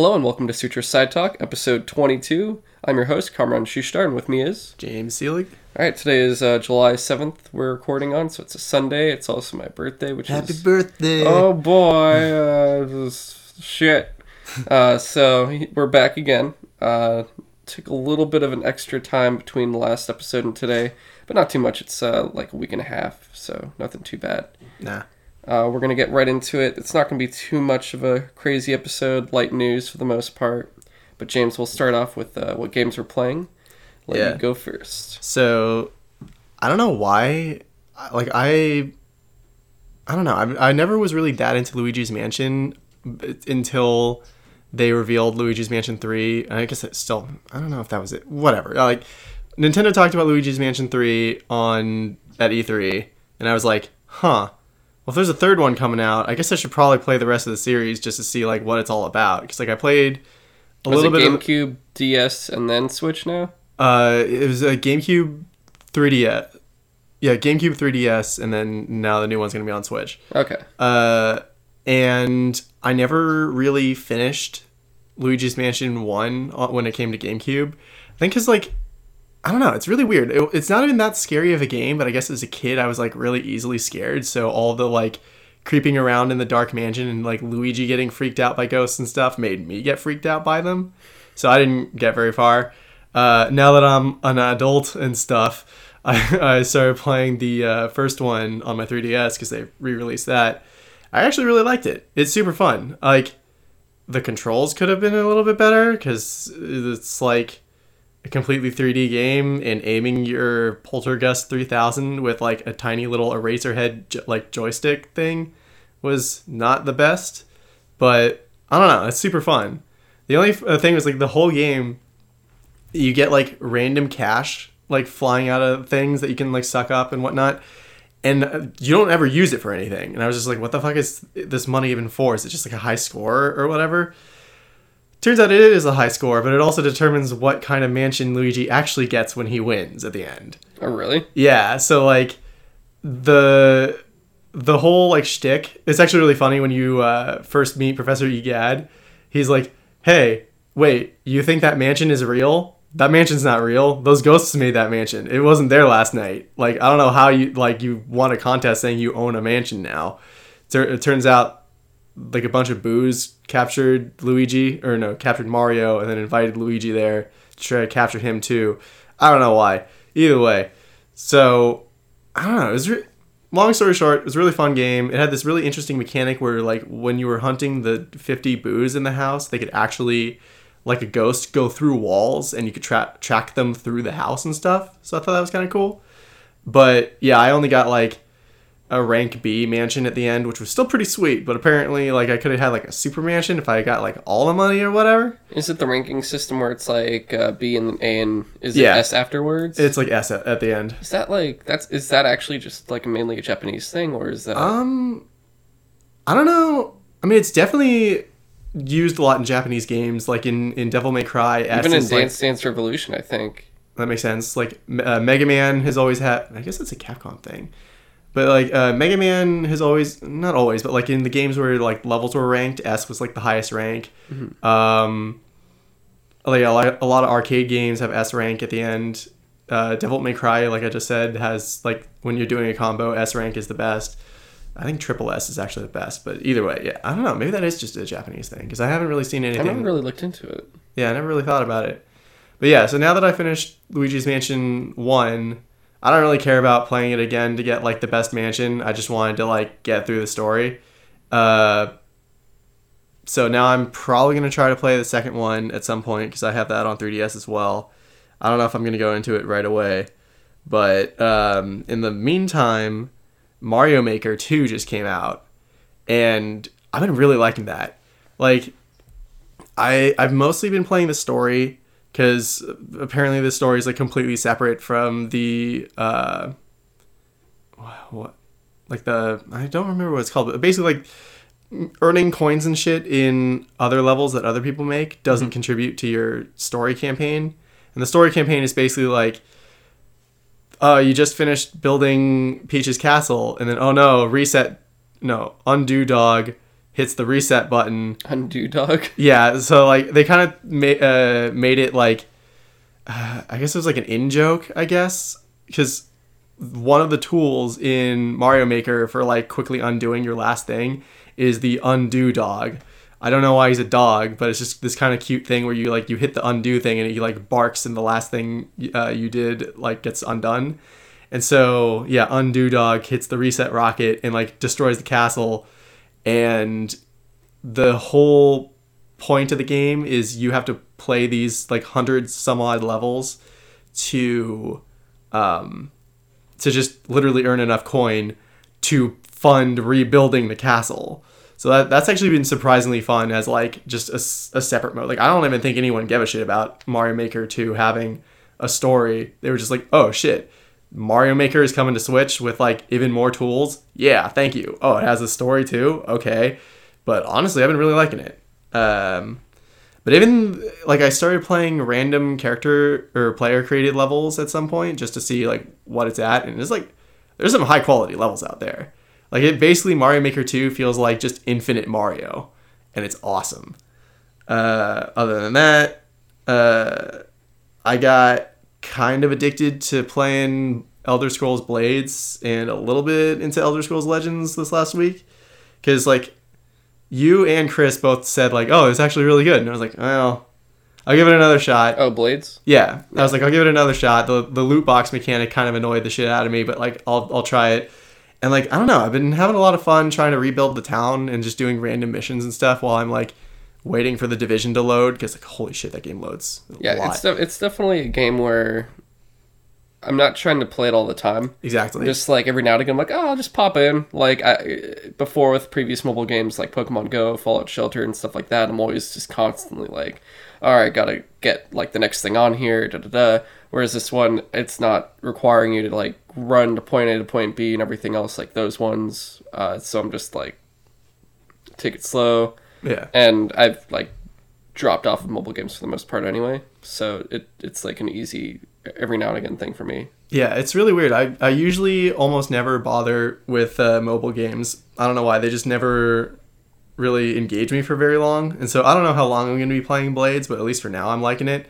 Hello and welcome to Sutro Sidetalk, episode 22. I'm your host, Kamron Shushtar, and with me is. James Seelig. All right, today is uh, July 7th, we're recording on, so it's a Sunday. It's also my birthday, which Happy is. Happy birthday. Oh boy, uh, shit. Uh, so we're back again. Uh, took a little bit of an extra time between the last episode and today, but not too much. It's uh, like a week and a half, so nothing too bad. Nah. Uh, we're gonna get right into it. It's not gonna be too much of a crazy episode, light news for the most part. But James, we'll start off with uh, what games we're playing. Let Yeah. you go first. So, I don't know why. Like, I. I don't know. I, I never was really that into Luigi's Mansion until they revealed Luigi's Mansion 3. And I guess it's still. I don't know if that was it. Whatever. Like, Nintendo talked about Luigi's Mansion 3 on at E3. And I was like, huh. Well, if there's a third one coming out, I guess I should probably play the rest of the series just to see like what it's all about. Because like I played a Was little it bit of GameCube, DS, and then Switch now? Uh, it was a GameCube 3DS. Yeah, GameCube 3DS, and then now the new one's gonna be on Switch. Okay. Uh, and I never really finished Luigi's Mansion One when it came to GameCube. I think because like I don't know, it's really weird. It, it's not even that scary of a game, but I guess as a kid I was like really easily scared. So all the like creeping around in the dark mansion and like Luigi getting freaked out by ghosts and stuff made me get freaked out by them. So I didn't get very far. Uh, now that I'm an adult and stuff, I, I started playing the uh, first one on my 3DS because they re-released that. I actually really liked it. It's super fun. Like the controls could have been a little bit better because it's like a completely 3D game and aiming your Poltergust 3000 with like a tiny little eraser head like joystick thing was not the best. But I don't know, it's super fun. The only uh, thing was like the whole game you get like random cash like flying out of things that you can like suck up and whatnot and uh, you don't ever use it for anything and i was just like what the fuck is this money even for is it just like a high score or whatever turns out it is a high score but it also determines what kind of mansion luigi actually gets when he wins at the end Oh, really? yeah, so like the the whole like shtick. It's actually really funny when you uh, first meet Professor Egad. He's like, "Hey, wait, you think that mansion is real? That mansion's not real. Those ghosts made that mansion. It wasn't there last night. Like, I don't know how you like you won a contest saying you own a mansion now. Tur- It turns out like a bunch of boos captured Luigi or no, captured Mario and then invited Luigi there to try to capture him too. I don't know why. Either way, so I don't know. It was re- long story short. It was a really fun game. It had this really interesting mechanic where like when you were hunting the fifty boos in the house, they could actually like a ghost go through walls and you could tra- track them through the house and stuff. So I thought that was kind of cool. But yeah, I only got like a rank B mansion at the end, which was still pretty sweet. But apparently, like I could have had like a super mansion if I got like all the money or whatever. Is it the ranking system where it's like uh, B and A and is it Yeah. S afterwards? It's like S at, at the end. is that like that's is that actually just like mainly a Japanese thing or is that Um, I don't know. I mean, it's definitely used a lot in Japanese games, like in in Devil May Cry. S even in is, like- Dance Dance Revolution? I think. that makes sense. Like uh, Mega Man has always had. I guess it's a Capcom thing, but like uh, Mega Man has always not always, but like in the games where like levels were ranked, S was like the highest rank. Um, like a lot, a lot of arcade games have S rank at the end. Uh, Devil May Cry, like I just said, has like when you're doing a combo, S rank is the best. I think triple S is actually the best, but either way, yeah, I don't know. Maybe that is just a Japanese thing because I haven't really seen anything. I haven't really looked into it. Yeah, I never really thought about it. But yeah, so now that I finished Luigi's Mansion 1, I don't really care about playing it again to get like the best mansion. I just wanted to like get through the story. Uh so now I'm probably to try to play the second one at some point cuz I have that on 3DS as well. I don't know if I'm to go into it right away. But um in the meantime, Mario Maker 2 just came out and I've been really liking that. Like I I've mostly been playing the story because apparently the story is like completely separate from the uh what like the I don't remember what it's called, but basically like earning coins and shit in other levels that other people make doesn't contribute to your story campaign. And the story campaign is basically like uh, you just finished building Peach's castle, and then oh no, reset, no, undo dog hits the reset button. Undo dog. Yeah, so like they kind of ma- uh, made it like uh, I guess it was like an in joke, I guess, because one of the tools in Mario Maker for like quickly undoing your last thing is the undo dog. I don't know why he's a dog, but it's just this kind of cute thing where you like you hit the undo thing and he like barks and the last thing uh, you did like gets undone. And so yeah, undo dog hits the reset rocket and like destroys the castle, and the whole point of the game is you have to play these like hundred some odd levels to um to just literally earn enough coin to fund rebuilding the castle. So that, that's actually been surprisingly fun as like just a separate mode. Like I don't even think anyone gave a shit about Mario Maker 2 having a story. They were just like, "Oh shit, Mario Maker is coming to Switch with like even more tools." Yeah, thank you. Oh, it has a story too. Okay. But honestly, I've been really liking it. Um but even like I started playing random character or player created levels at some point just to see like what it's at and it's like there's some high quality levels out there. Like it basically Mario Maker 2 feels like just infinite Mario and it's awesome. Uh, other than that, uh, I got kind of addicted to playing Elder Scrolls Blades and a little bit into Elder Scrolls Legends this last week cuz like you and Chris both said like, "Oh, it's actually really good." And I was like, "Well, I'll give it another shot." Oh, blades. Yeah, I was like, I'll give it another shot. The the loot box mechanic kind of annoyed the shit out of me, but like, I'll I'll try it. And like, I don't know, I've been having a lot of fun trying to rebuild the town and just doing random missions and stuff while I'm like waiting for the division to load because like, holy shit, that game loads a Yeah, it's de- it's definitely a game where I'm not trying to play it all the time. exactly. Just like every now and again, I'm like, oh, I'll just pop in. Like I, before with previous mobile games like Pokemon Go, Fallout Shelter, and stuff like that, I'm always just constantly like, all right, gotta get like the next thing on here. Da da da. Whereas this one, it's not requiring you to like run to point A to point B and everything else like those ones. Uh, so I'm just like, take it slow. Yeah. and I've like dropped off of mobile games for the most part anyway. So it it's like an easy every now and again thing for me. Yeah, it's really weird. I, I usually almost never bother with uh, mobile games. I don't know why. They just never really engage me for very long. And so I don't know how long I'm going to be playing Blades, but at least for now, I'm liking it.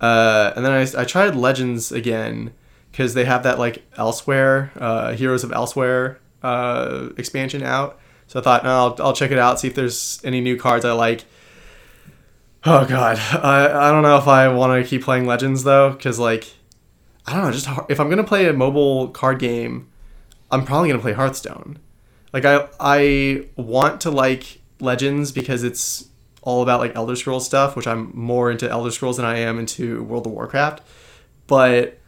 Uh, and then I, I tried Legends again because they have that like Elsweyr, uh, Heroes of Elsweyr uh, expansion out. So I thought, no, I'll, I'll check it out, see if there's any new cards I like. Oh god, I, I don't know if I want to keep playing Legends though, because like I don't know, just if I'm gonna play a mobile card game, I'm probably gonna play Hearthstone. Like I I want to like Legends because it's all about like Elder Scrolls stuff, which I'm more into Elder Scrolls than I am into World of Warcraft. But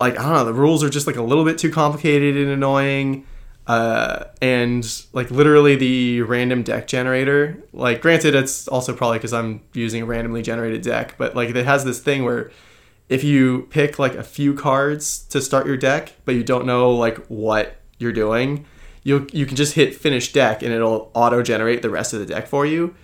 like I don't know, the rules are just like a little bit too complicated and annoying. Uh, and like literally the random deck generator. Like, granted, it's also probably because I'm using a randomly generated deck, but like it has this thing where if you pick like a few cards to start your deck, but you don't know like what you're doing, you you can just hit finish deck and it'll auto generate the rest of the deck for you.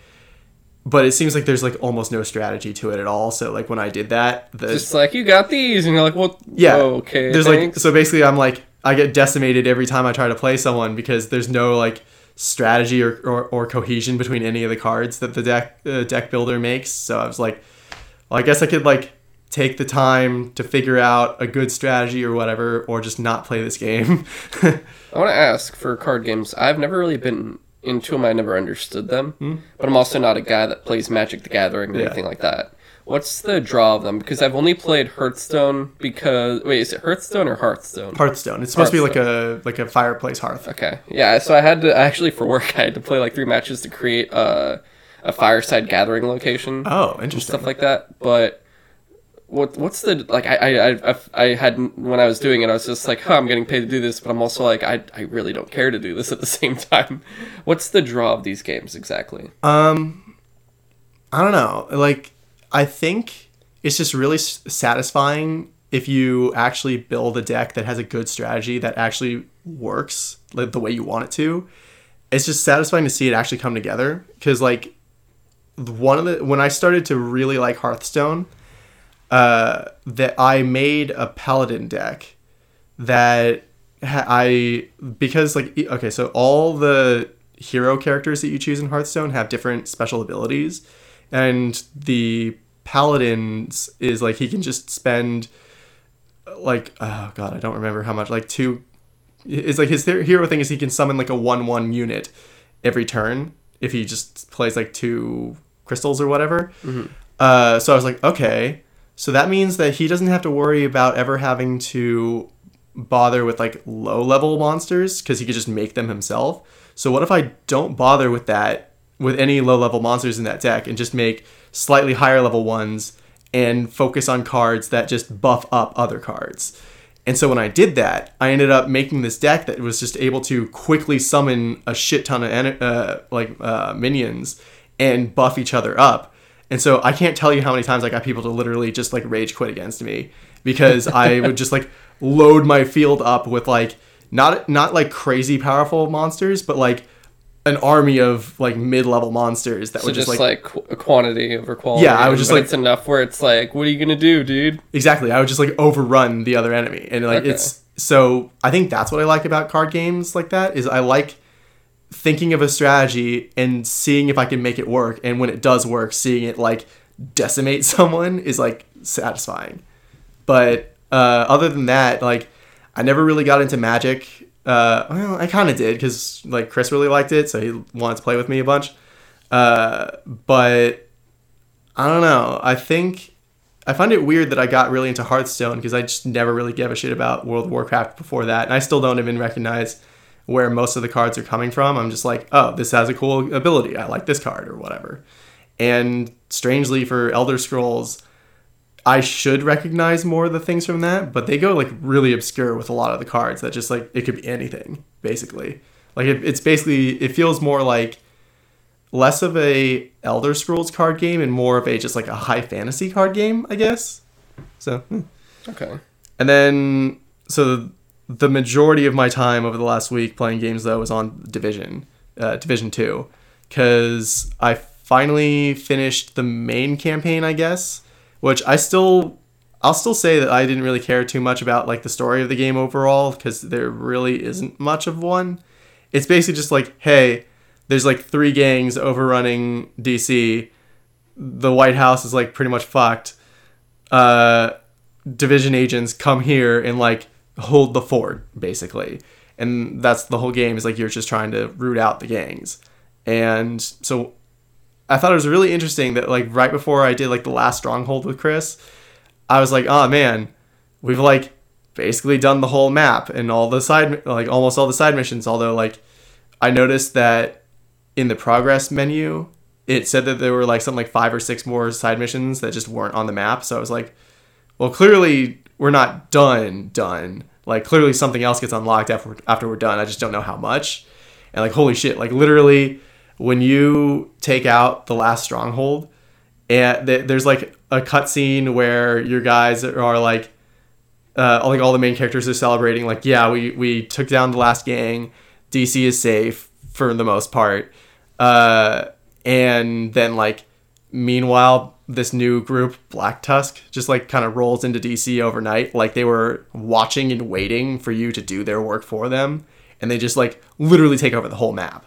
But it seems like there's like almost no strategy to it at all. So like when I did that, the Just like you got these, and you're like, well, yeah. okay, There's thanks. like so basically I'm like I get decimated every time I try to play someone because there's no like strategy or, or, or cohesion between any of the cards that the deck uh, deck builder makes. So I was like, well, I guess I could like take the time to figure out a good strategy or whatever, or just not play this game. I want to ask for card games. I've never really been into them. I never understood them, but I'm also not a guy that plays Magic the Gathering or Hmm? Yeah. anything like that. What's the draw of them? Because I've only played Hearthstone because wait, is it Hearthstone or Hearthstone? Hearthstone. It's supposed to be like a like a fireplace hearth. Okay. Yeah, so I had to actually for work I had to play like three matches to create a a fireside gathering location Oh, and interesting. stuff like that. But what what's the like I I I, I had when I was doing it I was just like, huh, I'm getting paid to do this, but I'm also like I I really don't care to do this at the same time. What's the draw of these games exactly? Um, I don't know. Like, I think it's just really s- satisfying if you actually build a deck that has a good strategy that actually works like the way you want it to. It's just satisfying to see it actually come together. Because like, one of the when I started to really like Hearthstone, uh, that I made a paladin deck that ha- I because like okay, so all the hero characters that you choose in Hearthstone have different special abilities, and the paladins is like he can just spend like oh god I don't remember how much like two. It's like his hero thing is he can summon like a one one unit every turn if he just plays like two crystals or whatever. Uh, so I was like, okay, so that means that he doesn't have to worry about ever having to bother with like low level monsters because he could just make them himself. So what if I don't bother with that with any low level monsters in that deck and just make slightly higher level ones and focus on cards that just buff up other cards? And so when I did that, I ended up making this deck that was just able to quickly summon a shit ton of uh, like uh, minions and buff each other up. And so I can't tell you how many times I got people to literally just like rage quit against me because I would just like load my field up with like not not like crazy powerful monsters, but like an army of like mid level monsters that So would just, just like, qu- quantity over quality. Yeah, I was just like- it's enough where it's like, what are you gonna do, dude? Exactly. I would just like overrun the other enemy. And like Okay. it's so I think that's what I like about card games like that is I like thinking of a strategy and seeing if I can make it work and when it does work seeing it like decimate someone is like satisfying. But uh, other than that, like I never really got into Magic. Uh, well, I kind of did because like Chris really liked it, so he wanted to play with me a bunch. Uh, but I don't know. I think I find it weird that I got really into Hearthstone because I just never really gave a shit about World of Warcraft before that, and I still don't even recognize where most of the cards are coming from. I'm just like, oh, this has a cool ability. I like this card or whatever. And strangely, for Elder Scrolls, I should recognize more of the things from that, but they go like really obscure with a lot of the cards that just like it could be anything basically. Like it, it's basically it feels more like less of a Elder Scrolls card game and more of a just like a high fantasy card game, I guess. So, hmm. Okay. and then so the majority of my time over the last week playing games though was on Division, uh, Division Two, because I finally finished the main campaign, I guess, which I still. I'll still say that I didn't really care too much about like the story of the game overall because there really isn't much of one. It's basically just like, hey, there's like three gangs overrunning DC. The White House is like pretty much fucked. Uh, division agents come here and like hold the fort basically, and that's the whole game. Is like you're just trying to root out the gangs, and so I thought it was really interesting that like right before I did like the last stronghold with Chris, I was like, oh man, we've like basically done the whole map and all the side like almost all the side missions. Although like I noticed that in the progress menu, it said that there were like something like five or six more side missions that just weren't on the map. So I was like, well, clearly we're not done. Done. Like clearly something else gets unlocked after after we're done. I just don't know how much. And like holy shit, like literally when you take out the last stronghold, and th- there's like a cutscene where your guys are like uh, like all the main characters are celebrating like yeah we we took down the last gang. Dc is safe for the most part. Uh, and then like meanwhile this new group black tusk just like kind of rolls into dc overnight. Like they were watching and waiting for you to do their work for them. And they just like literally take over the whole map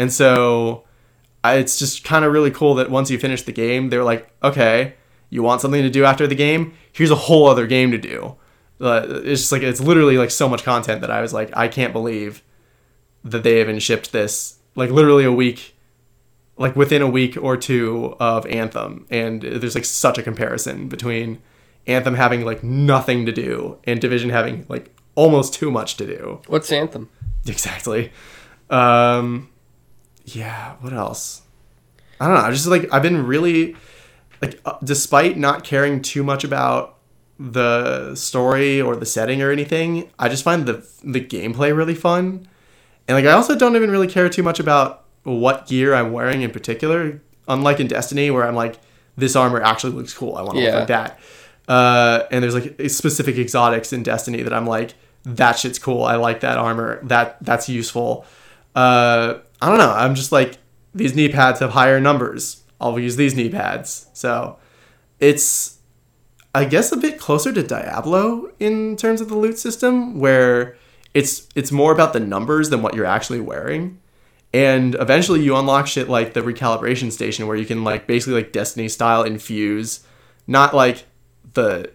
and so I, it's just kind of really cool that once you finish the game, they're like, okay, you want something to do after the game? Here's a whole other game to do. Uh, it's just like it's literally like so much content that I was like, I can't believe that they even shipped this like literally a week, like within a week or two of Anthem, and there's like such a comparison between Anthem having like nothing to do and Division having like almost too much to do. What's Anthem? Exactly. Um, yeah. What else? I don't know. I just like I've been really like, uh, despite not caring too much about the story or the setting or anything, I just find the the gameplay really fun, and like I also don't even really care too much about what gear I'm wearing in particular. Unlike in Destiny, where I'm like, this armor actually looks cool. I want to Yeah. look like that. Uh, and there's like specific exotics in Destiny that I'm like, that shit's cool. I like that armor. That that's useful. Uh, I don't know. I'm just like these knee pads have higher numbers. I'll use these knee pads. So it's I guess a bit closer to Diablo in terms of the loot system, where it's it's more about the numbers than what you're actually wearing. And eventually you unlock shit like the recalibration station where you can like basically like Destiny style infuse not like the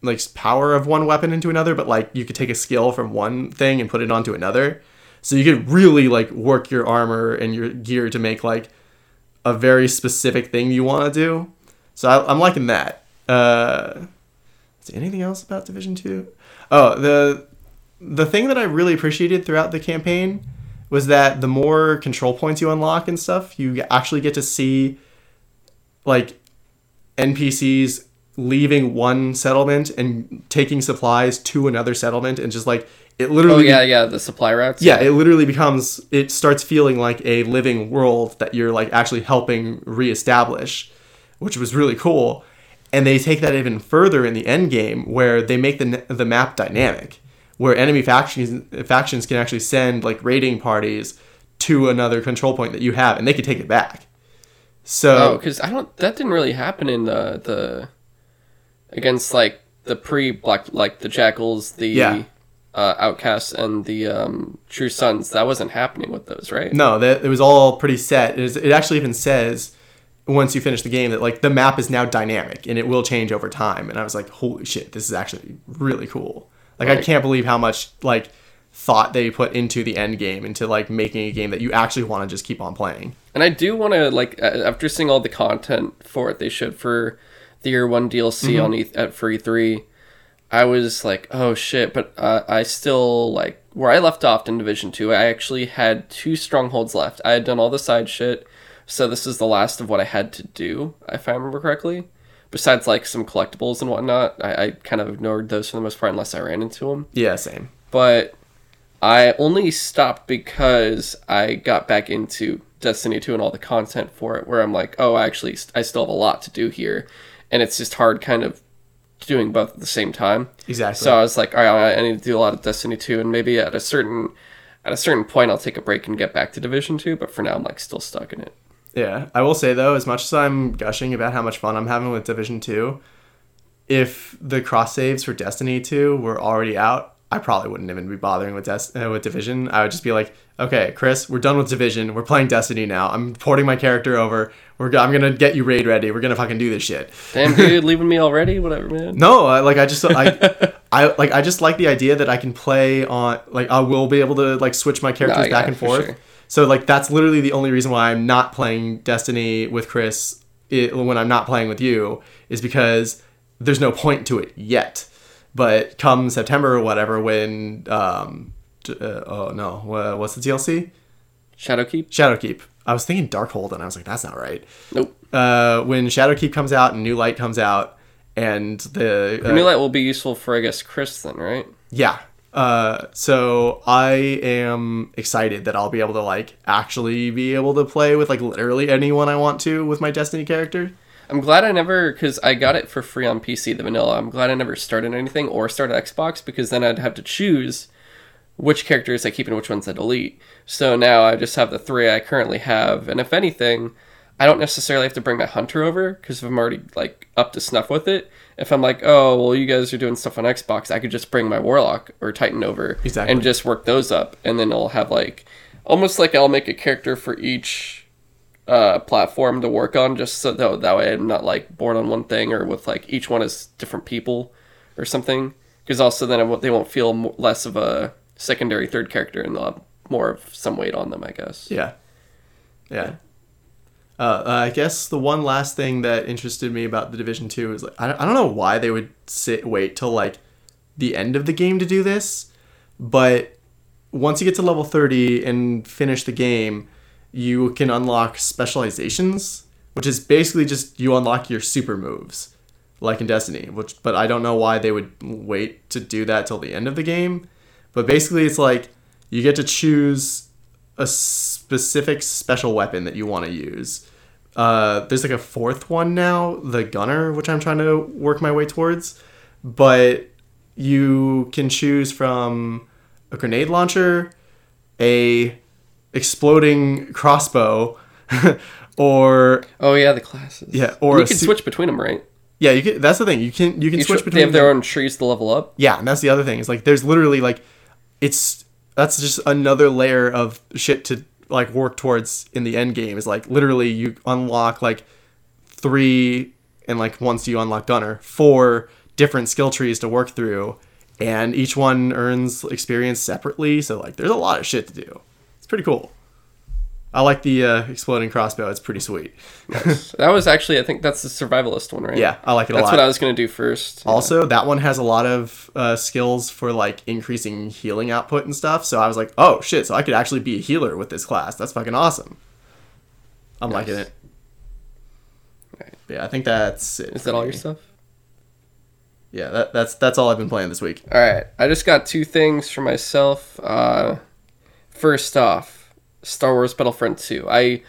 like power of one weapon into another, but like you could take a skill from one thing and put it onto another. So you could really like work your armor and your gear to make like a very specific thing you want to do. So I, I'm liking that. Uh, is there anything else about Division Two? Oh, the the thing that I really appreciated throughout the campaign was that the more control points you unlock and stuff, you actually get to see like NPCs leaving one settlement and taking supplies to another settlement and just like it literally Oh yeah, yeah, the supply routes. yeah, it literally becomes it starts feeling like a living world that you're like actually helping reestablish, which was really cool. And they take that even further in the end game where they make the the map dynamic, where enemy factions factions can actually send like raiding parties to another control point that you have, and they can take it back. Oh, So because I don't. That didn't really happen in the the against like the pre black like the jackals, the Yeah. uh, outcasts, and the um, true sons. That wasn't happening with those, right? no, that it was all pretty set. It, is, it actually even says once you finish the game that like the map is now dynamic and it will change over time. And I was like, holy shit, this is actually really cool. Like I can't believe how much like thought they put into the end game into like making a game that you actually want to just keep on playing. And I do want to like after seeing all the content for it they showed for the year one DLC Mm-hmm. on E at for E3, I was like, oh shit! But uh, I still like where I left off in Division Two. I actually had two strongholds left. I had done all the side shit, so this is the last of what I had to do, if I remember correctly. Besides like some collectibles and whatnot, I, I kind of ignored those for the most part unless I ran into them Yeah, same. but I only stopped because I got back into Destiny 2 and all the content for it, where I'm like, oh, actually, I still have a lot to do here. And it's just hard kind of doing both at the same time. Exactly. So I was like, all right, I need to do a lot of Destiny 2, and maybe at a certain at a certain point I'll take a break and get back to Division 2, but for now I'm like still stuck in it. Yeah, I will say though, as much as I'm gushing about how much fun I'm having with Division Two, if the cross saves for Destiny Two were already out, I probably wouldn't even be bothering with Des- uh, with Division. I would just be like, okay, Chris, we're done with Division. We're playing Destiny now. I'm porting my character over. We're I'm gonna get you raid ready. We're gonna fucking do this shit. Damn dude, leaving me already? Whatever, man. No, I, like I just I, I like I just like the idea that I can play on like I will be able to like switch my characters back and for forth. sure. So like that's literally the only reason why I'm not playing Destiny with Chris i when I'm not playing with you is because there's no point to it yet. But come September or whatever, when um, uh, oh no, what's the DLC? Shadowkeep? Shadowkeep. I was thinking Darkhold, and I was like, that's not right. Nope. Uh, when Shadowkeep comes out and New Light comes out, and the uh, New Light will be useful for I guess Chris then, right? Yeah. Uh, so I am excited that I'll be able to like actually be able to play with like literally anyone I want to with my Destiny character. I'm glad I never, because I got it for free on PC, the vanilla. I'm glad I never started anything or started Xbox because then I'd have to choose which characters I keep and which ones I delete. So now I just have the three I currently have, and if anything, I don't necessarily have to bring my hunter over because I'm already like up to snuff with it. If I'm like, oh well, you guys are doing stuff on Xbox, I could just bring my warlock or titan over Exactly. and just work those up, and then I'll have like almost like I'll make a character for each uh, platform to work on, just so that, that way I'm not like born on one thing or with like each one is different people or something. Because also then it won't, they won't feel less of a secondary third character and they'll have more of some weight on them, I guess. Yeah. Yeah. Uh, uh, I guess the one last thing that interested me about the Division Two is like I don't, I don't know why they would sit wait till like the end of the game to do this, but once you get to level thirty and finish the game, you can unlock specializations, which is basically just you unlock your super moves, like in Destiny. Which, but I don't know why they would wait to do that till the end of the game. But basically, it's like you get to choose a specific special weapon that you want to use. Uh, there's like a fourth one now, the gunner, which I'm trying to work my way towards. But you can choose from a grenade launcher, a exploding crossbow, or Oh yeah, the classes. Yeah, or you can su- switch between them, right? yeah, you can. That's the thing. You can you can Each, switch they between. have their own trees to level up. Yeah, and that's the other thing. Is like there's literally like it's that's just another layer of shit to like work towards in the end game is like literally you unlock like three and like once you unlock Gunner, four different skill trees to work through, and each one earns experience separately. So like there's a lot of shit to do. It's pretty cool. I like the uh, exploding crossbow. It's pretty sweet. that was actually, I think that's the survivalist one, right? Yeah, I like it a That's what I was gonna do first. Yeah. Also, that one has a lot of uh, skills for like increasing healing output and stuff. So I was like, oh shit, so I could actually be a healer with this class. That's fucking awesome. I'm liking it. Right. Yeah, I think that's it. Is that all me. your stuff? Yeah, that, that's that's all I've been playing this week. All right, I just got two things for myself. Uh, first off, Star Wars Battlefront 2. I,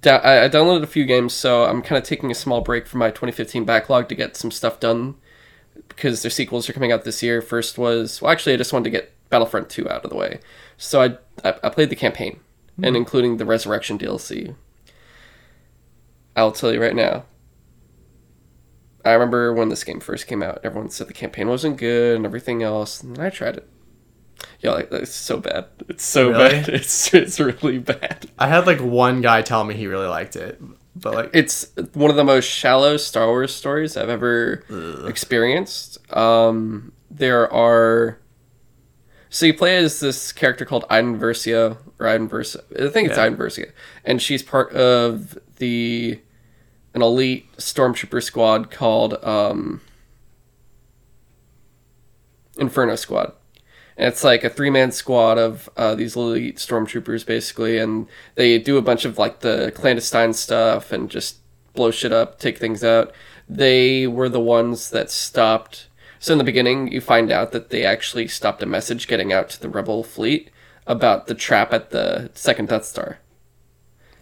da- I I downloaded a few games, so I'm kind of taking a small break from my 2015 backlog to get some stuff done because their sequels are coming out this year. First was well, actually, I just wanted to get Battlefront 2 out of the way, so I I, I played the campaign hmm. and including the Resurrection DLC. I'll tell you right now, I remember when this game first came out, everyone said the campaign wasn't good and everything else, and I tried it. Yeah, like it's so bad. It's so Really? bad. It's it's really bad. I had like one guy tell me he really liked it, but like It's one of the most shallow Star Wars stories I've ever experienced. Um, there are so you play as this character called Iden Versio or Iden Versa. I think it's Yeah. Iden Versio, and she's part of the an elite stormtrooper squad called um, Inferno Squad. And it's like a three man squad of uh, these elite stormtroopers, basically, and they do a bunch of like the clandestine stuff and just blow shit up, take things out. They were the ones that stopped. So in the beginning, you find out that they actually stopped a message getting out to the rebel fleet about the trap at the second Death Star.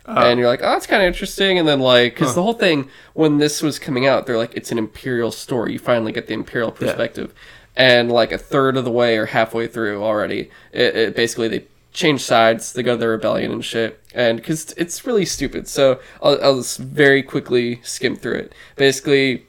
And you're like, oh, that's kind of interesting. And then, like, because the whole thing, when this was coming out, they're like, it's an Imperial story. You finally get the Imperial perspective. And, like, a third of the way or halfway through already, it, it basically they change sides. They go to the rebellion and shit. And because it's really stupid. So I'll, I'll just very quickly skim through it. Basically,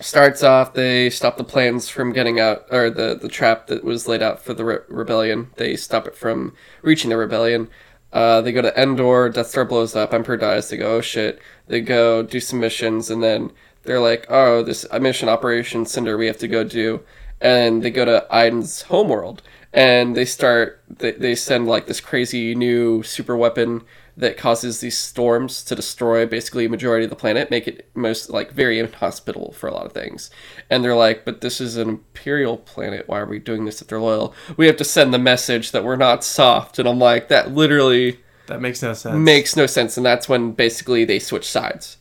starts off they stop the plans from getting out or the the trap that was laid out for the re- rebellion they stop it from reaching the rebellion uh, they go to endor death star blows up emperor dies they go oh shit they go do some missions and then they're like oh this mission operation cinder we have to go do and they go to Iden's homeworld and they start they, they send like this crazy new super weapon that causes these storms to destroy basically a majority of the planet make it most like very inhospitable for a lot of things. And they're like but this is an imperial planet. Why are we doing this if they're loyal? We have to send the message that we're not soft. And i'm like that literally that makes no sense. makes no sense. And that's when basically they switch sides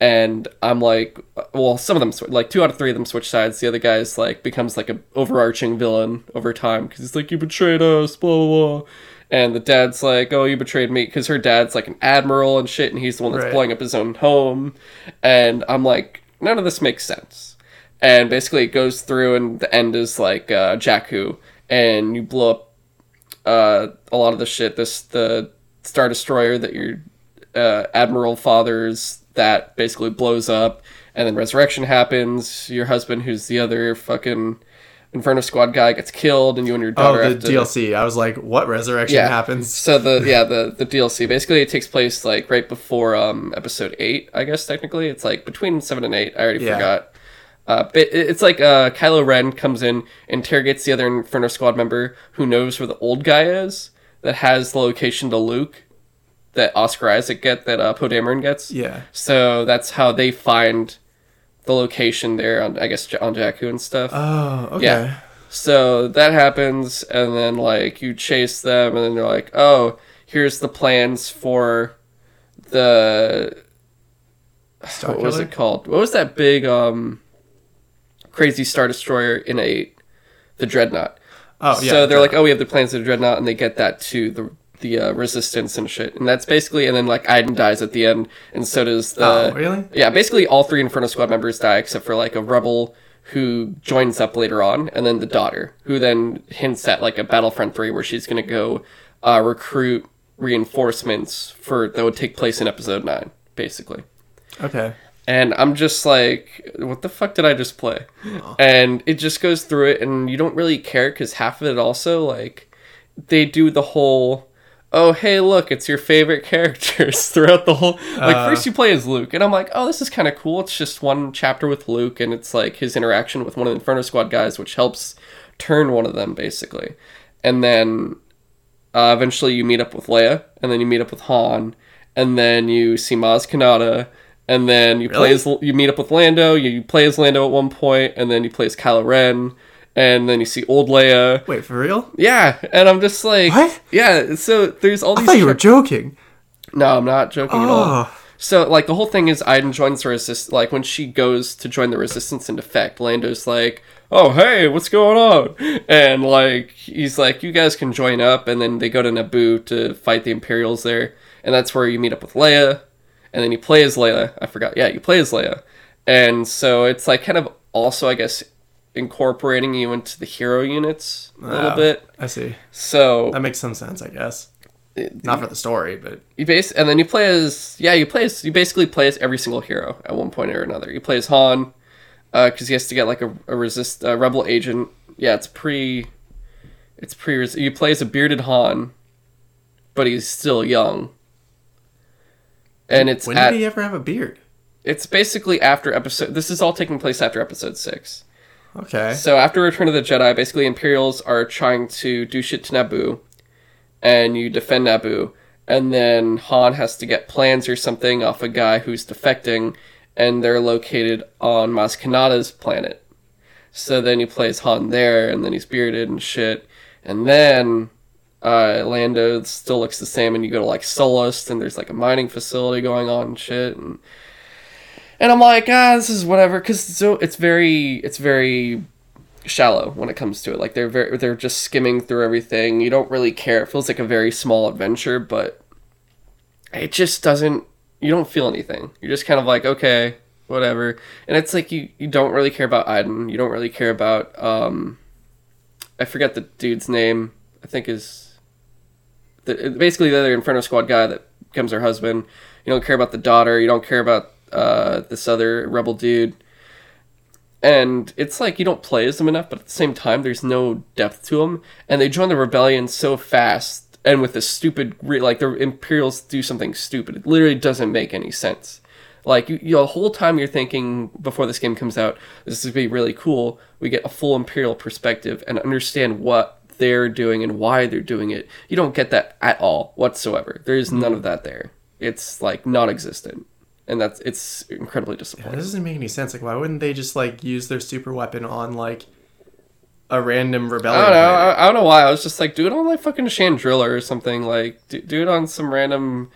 and i'm like well some of them sw- like two out of three of them switch sides the other guy's like becomes like a overarching villain over time because he's like you betrayed us blah blah blah and the dad's like oh you betrayed me because her dad's like an admiral and shit and he's the one that's Right. blowing up his own home and i'm like none of this makes sense and basically it goes through and the end is like uh, Jakku and you blow up uh, a lot of the shit. This the star destroyer that your uh, admiral father's that basically blows up, and then resurrection happens. Your husband, who's the other fucking Inferno Squad guy, gets killed, and you and your daughter. Oh, daughter the have to DLC. I was like, what resurrection yeah. happens? So the yeah the the DLC basically it takes place like right before um episode eight I guess technically it's like between seven and eight I already Yeah. forgot. Uh, but it's like uh, Kylo Ren comes in, interrogates the other Inferno Squad member who knows where the old guy is, that has the location to Luke, that Oscar Isaac get, that uh, Poe Dameron gets. Yeah. So that's how they find the location there on I guess on Jakku and stuff. Oh, okay. Yeah. So that happens, and then like you chase them, and then they're like, "Oh, here's the plans for the Star what was it called? What was that big um crazy star destroyer in eight? The dreadnought. Oh, yeah. so they're the- like, "Oh, we have the plans of the dreadnought," and they get that to the the uh, resistance and shit, and that's basically. And then like Iden dies at the end, and so does the. Oh, really? Yeah, basically all three Inferno Squad members die except for like a rebel who joins up later on, and then the daughter, who then hints at like a Battlefront 3 where she's gonna go uh, recruit reinforcements for that would take place in episode 9, basically. Okay. And I'm just like, what the fuck did I just play? And it just goes through it, and you don't really care because half of it also, like, they do the whole, oh hey look it's your favorite characters throughout the whole like Uh. first you play as luke and i'm like oh this is kind of cool it's just one chapter with luke and it's like his interaction with one of the inferno squad guys which helps turn one of them basically and then uh, eventually you meet up with leia and then you meet up with han and then you see maz kanata and then you play as you meet up with lando you, you play as lando at one point and then you play as kylo ren and then you see old leia Wait, for real? yeah, and I'm just like, What? Yeah, so there's all I these. thought you were joking. no, I'm not joking at all. Oh, So like the whole thing is, Iden joins the resist. Like when she goes to join the resistance in defect, Lando's like, "Oh hey, what's going on?" And like he's like, "You guys can join up," and then they go to Naboo to fight the Imperials there, and that's where you meet up with Leia, and then you play as Leia. I forgot. Yeah, you play as Leia, and so it's like kind of also, I guess, incorporating you into the hero units a little Ah. bit. I see. So That makes some sense, I guess. Not for the story, but you base and then you play as yeah you play as you basically play as every single hero at one point or another you play as han because he has to get like a, a resist a rebel agent yeah it's pre it's pre you play as a bearded han but he's still young and it's when at, did he ever have a beard? it's basically after episode this is all taking place after episode six Okay. so after Return of the Jedi, basically Imperials are trying to do shit to Naboo, and you defend Naboo, and then Han has to get plans or something off a guy who's defecting, and they're located on Maz Kanata's planet. So then he plays Han there, and then he's bearded and shit, and then uh, Lando still looks the same, and you go to like Sullust, and there's like a mining facility going on and shit, and and I'm like, ah, this is whatever, because so it's very, it's very shallow when it comes to it. Like they're very, they're just skimming through everything. You don't really care. It feels like a very small adventure, but it just doesn't. You don't feel anything. You're just kind of like, okay, whatever. And it's like you, you don't really care about Iden. You don't really care about, um, I forget the dude's name. I think is the, basically the other Inferno Squad guy that becomes her husband. You don't care about the daughter. You don't care about uh, this other rebel dude. And it's like you don't play as them enough, but at the same time, there's no depth to them. And they join the rebellion so fast, and with this stupid, re- like the Imperials do something stupid. It literally doesn't make any sense. Like you, you, the whole time you're thinking before this game comes out, this is gonna be really cool. We get a full Imperial perspective and understand what they're doing and why they're doing it. You don't get that at all whatsoever. There's none of that there. It's like non-existent, and that's it's incredibly disappointing. doesn't make any sense. Like, why wouldn't they just like use their super weapon on like a random rebellion? I don't know. I, I don't know why. I was just like, do it on like fucking Chandrila or something. Like, do, do it on some random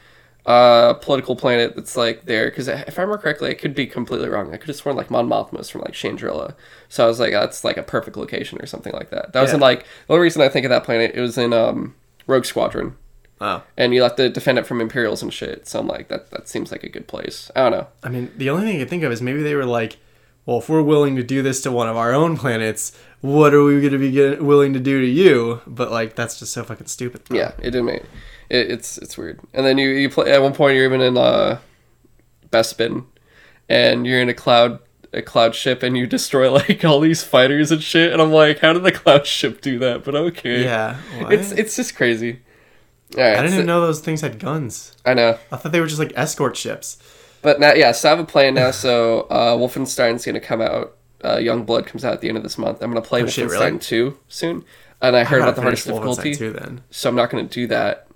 uh political planet that's like there. Because if I remember correctly, I could be completely wrong. I could have sworn like Mon Mothma was from like Chandrila. So I was like, that's like a perfect location or something like that. That was in like the only reason I think of that planet. It was in um Rogue Squadron, Oh, and you have to defend it from Imperials and shit. So I'm like, that that seems like a good place. I don't know. I mean, the only thing I can think of is maybe they were like, well, if we're willing to do this to one of our own planets, what are we going to be get, willing to do to you? But like, that's just so fucking stupid. Yeah, it didn't make it, it's it's weird. And then you you play at one point you're even in a, uh Bespin and you're in a cloud a cloud ship and you destroy like all these fighters and shit and I'm like how did the cloud ship do that? But okay. Yeah, what? It's it's just crazy. Right, I didn't so- even know those things had guns. I know. I thought they were just like escort ships. But now yeah, so I have a plan now so uh Wolfenstein's going to come out uh Youngblood comes out at the end of this month. I'm going to play Oh, Wolfenstein shit, really? 2 soon. And I heard I about the hardest difficulty. 2 then. so I'm not going to do that.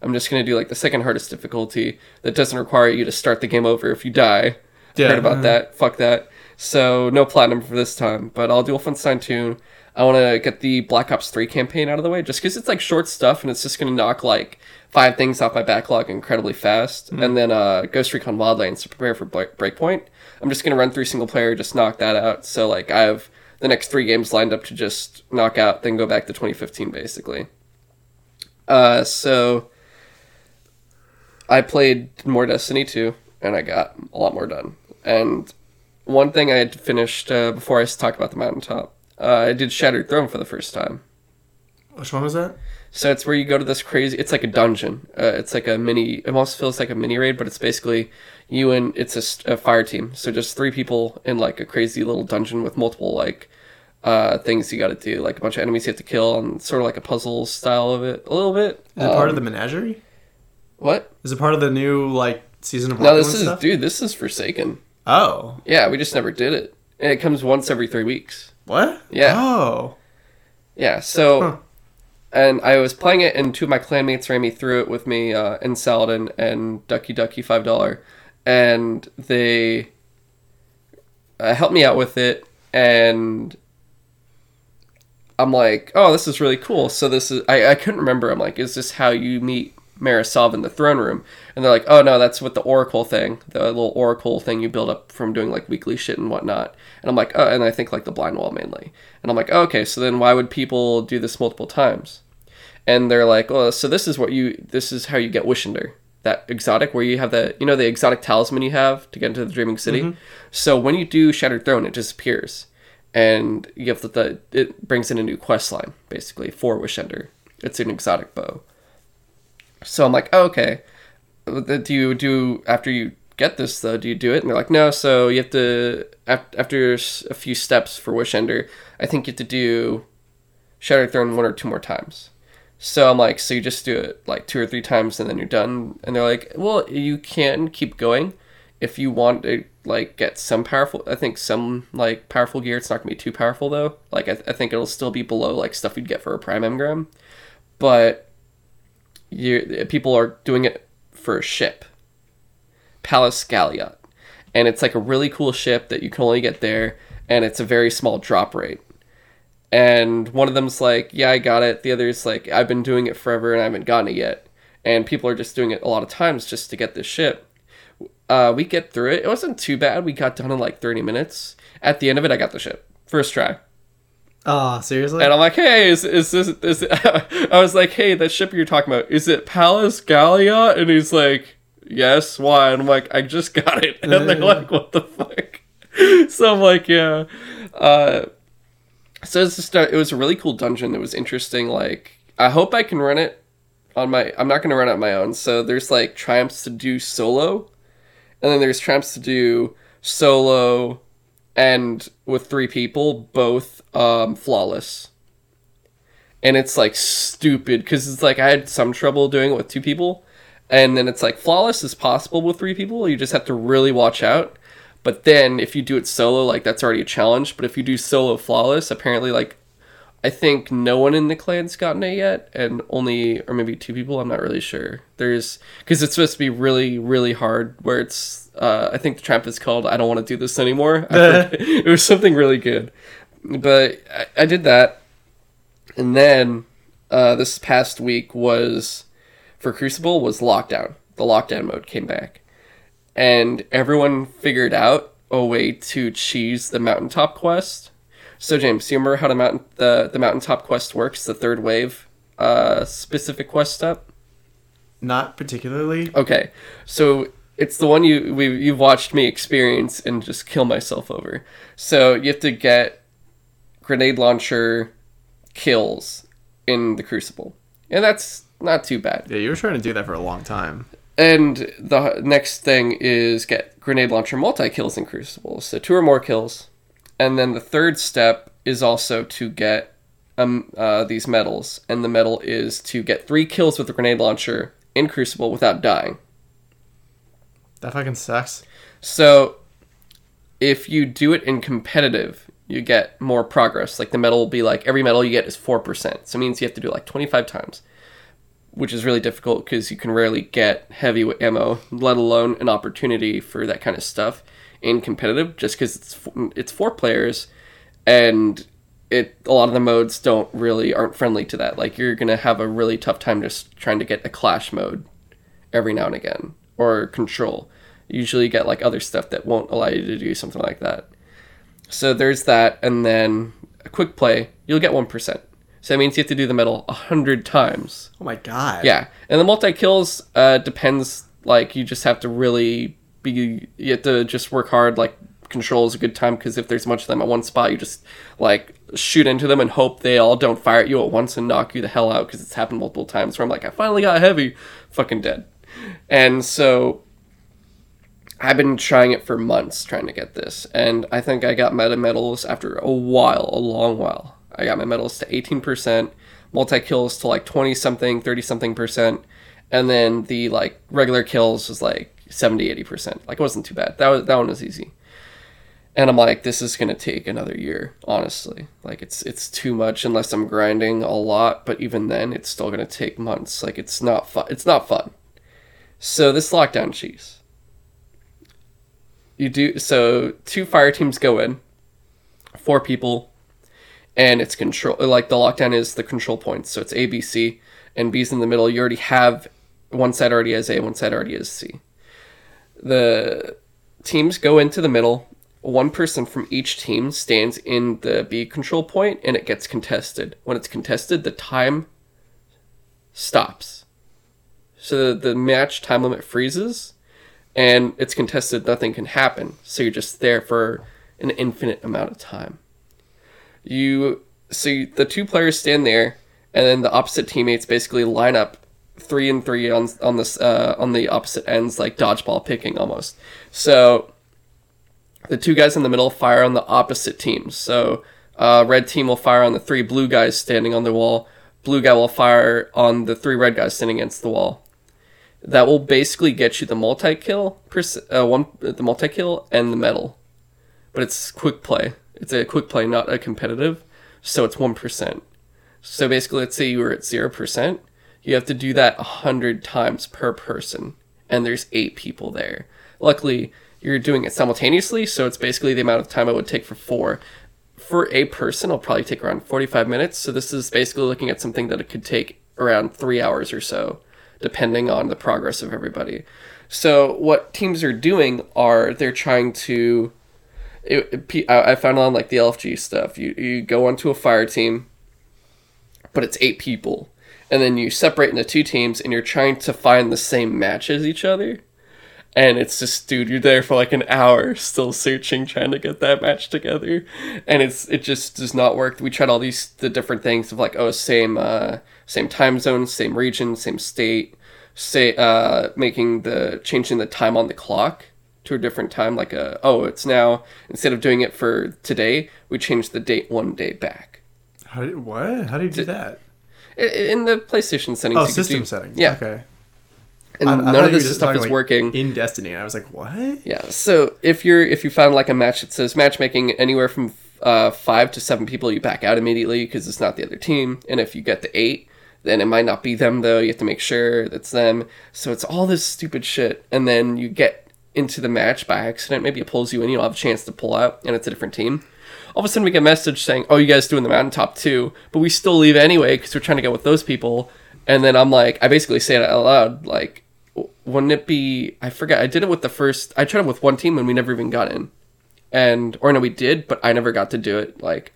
I'm just going to do like the second hardest difficulty that doesn't require you to start the game over if you die. Yeah. Heard about that? Fuck that. So no platinum for this time, but I'll do Wolfenstein 2. I want to get the Black Ops 3 campaign out of the way just because it's like short stuff and it's just going to knock like five things off my backlog incredibly fast. And then uh, Ghost Recon Wildlands to prepare for Break- Breakpoint. I'm just going to run through single player, just knock that out. So like I have the next three games lined up to just knock out, then go back to 2015 basically. Uh, so I played more Destiny 2, and I got a lot more done. And one thing I had finished uh, before I talk about the mountaintop, uh, I did Shattered Throne for the first time. Which one was that? So it's where you go to this crazy. It's like a dungeon. Uh, it's like a mini. It almost feels like a mini raid, but it's basically you and it's a fire team. So just three people in like a crazy little dungeon with multiple like uh, things you got to do, like a bunch of enemies you have to kill, and sort of like a puzzle style of it, a little bit. Is it part of Um, the menagerie? what? Is it part of the new like season of No, this is stuff? dude. This is Forsaken. Oh, Yeah, we just never did it, and it comes once every three weeks. What? Yeah. Oh, Yeah, so Huh. and I was playing it, and two of my clanmates ran me through it with me, uh, and Saladin and Ducky Ducky five dollar, and they uh, helped me out with it, and I'm like, oh, this is really cool. So this is I, I couldn't remember. I'm like, is this how you meet Mara Sov in the throne room? And they're like, oh no, that's what the Oracle thing, the little Oracle thing you build up from doing like weekly shit and whatnot. And I'm like, oh, and I think like the Blind Well mainly. And I'm like, oh, okay, so then why would people do this multiple times? And they're like, oh, so this is what you, this is how you get Wishender, that exotic where you have the, you know, the exotic talisman you have to get into the Dreaming City. Mm-hmm. So when you do Shattered Throne, it disappears, and you have the, the it brings in a new quest line basically for Wishender. It's an exotic bow. So I'm like, oh, okay. Do you do after you get this though? Do you do it? And they're like, no. So you have to after a few steps for Wish Ender, I think you have to do Shattered Throne one or two more times. So I'm like, so you just do it like two or three times and then you're done. And they're like, well, you can keep going if you want to like get some powerful. I think some like powerful gear. It's not gonna be too powerful though. Like I, I think it'll still be below like stuff you'd get for a Prime Engram, but you people are doing it for a ship, Palace Galliot, and it's like a really cool ship that you can only get there, and it's a very small drop rate. And one of them's like, "Yeah, I got it." The other's like, "I've been doing it forever and I haven't gotten it yet." And people are just doing it a lot of times just to get this ship. Uh, we get through it. It wasn't too bad. We got done in like thirty minutes. At the end of it, I got the ship first try. Oh, seriously? And I'm like, hey, is, is this, is I was like, hey, that ship you're talking about, is it Palace Gallia? And he's like, yes, why? And I'm like, I just got it. And they're like, what the fuck? So I'm like, yeah. Uh, so it's just, a, it was a really cool dungeon. It was interesting. Like, I hope I can run it on my, I'm not going to run it on my own. So there's like triumphs to do solo. And then there's triumphs to do solo and with three people, both um, flawless. And it's like stupid because it's like I had some trouble doing it with two people, and then it's like flawless is possible with three people. You just have to really watch out. But then if you do it solo, like that's already a challenge. But if you do solo flawless, apparently like I think no one in the clan's gotten it yet, and only or maybe two people. I'm not really sure. There's because it's supposed to be really really hard. Where it's uh, I think the trap is called I don't want to do this anymore. It was something really good, but I, I did that, and then uh, this past week was for Crucible was lockdown. The lockdown mode came back, and everyone figured out a way to cheese the mountaintop quest. So James, you remember how the mountain the, the mountaintop quest works, the third wave uh, specific quest step? Not particularly. Okay, so it's the one you we you've watched me experience and just kill myself over. So you have to get grenade launcher kills in the Crucible, and that's not too bad. Yeah, you were trying to do that for a long time. And the next thing is get grenade launcher multi kills in Crucible, so two or more kills. And then the third step is also to get um uh, these medals, and the medal is to get three kills with the grenade launcher in Crucible without dying. That fucking sucks. So if you do it in competitive, you get more progress. Like the medal will be like every medal you get is four percent, so it means you have to do like twenty five times, which is really difficult because you can rarely get heavy ammo, let alone an opportunity for that kind of stuff in competitive. Just because it's it's four players, and it a lot of the modes don't really aren't friendly to that. Like you're gonna have a really tough time just trying to get a clash mode every now and again or control. Usually You get like other stuff that won't allow you to do something like that. So there's that, and then a quick play, you'll get one percent. So that means you have to do the medal a hundred times. Oh my god. Yeah, and the multi kills uh, depends. Like you just have to really be. You have to just work hard. Like control is a good time because if there's a bunch of them at one spot, you just like shoot into them and hope they all don't fire at you at once and knock you the hell out because it's happened multiple times. Where I'm like, I finally got heavy, fucking dead, and so I've been trying it for months trying to get this, and I think I got meta medals after a while, a long while. I got my medals to 18%, multi kills to like 20 something, 30 something percent, and then the like regular kills was like 70, 80%. Like it wasn't too bad. That was that one was easy. And I'm like, this is gonna take another year, honestly. Like it's it's too much unless I'm grinding a lot, but even then it's still gonna take months. Like it's not fun it's not fun. So this lockdown cheese you do so two fire teams go in four people and it's control like the lockdown is the control points so it's a b c and b's in the middle. You already have one side already has a one side already has c. The teams go into the middle. One person from each team stands in the b control point and it gets contested. When it's contested the time stops. So the, the match time limit freezes and it's contested, nothing can happen. So you're just there for an infinite amount of time. You so the two players stand there, and then the opposite teammates basically line up three and three on on this uh, on the opposite ends, like dodgeball picking almost. So the two guys in the middle fire on the opposite teams. So uh, red team will fire on the three blue guys standing on the wall. Blue guy will fire on the three red guys standing against the wall that will basically get you the multi kill, uh, one the multi kill and the medal, but it's quick play. It's a quick play, not a competitive, so it's one percent. So basically, let's say you were at zero percent, you have to do that a hundred times per person, and there's eight people there. Luckily, you're doing it simultaneously, so it's basically the amount of time it would take for four. For a person, it'll probably take around 45 minutes. So this is basically looking at something that it could take around three hours or so depending on the progress of everybody. So what teams are doing are they're trying to. It, it, I found on like the LFG stuff. You you go onto a fire team, but it's eight people, and then you separate into two teams, and you're trying to find the same match as each other. And it's just, dude, you're there for like an hour, still searching, trying to get that match together, and it's it just does not work. We tried all these the different things of like, oh, same uh, same time zone, same region, same state. Say uh, making the changing the time on the clock to a different time, like a oh, it's now instead of doing it for today, we change the date one day back. How did you, what? How do you do that? In the PlayStation settings. Oh, system do, settings. Yeah. Okay. And I, I none of this stuff is like working in Destiny. I was like, what? Yeah. So if you're if you found like a match that says matchmaking anywhere from uh, five to seven people, you back out immediately because it's not the other team. And if you get the eight, then it might not be them though. You have to make sure it's them. So it's all this stupid shit, and then you get into the match by accident. Maybe it pulls you in. You don't have a chance to pull out, and it's a different team. All of a sudden, we get a message saying, "Oh, you guys doing the mountaintop too?" But we still leave anyway because we're trying to get with those people. And then I'm like, I basically say it out loud, like, wouldn't it be? I forget. I did it with the first. I tried it with one team and we never even got in. And or no, we did, but I never got to do it. Like,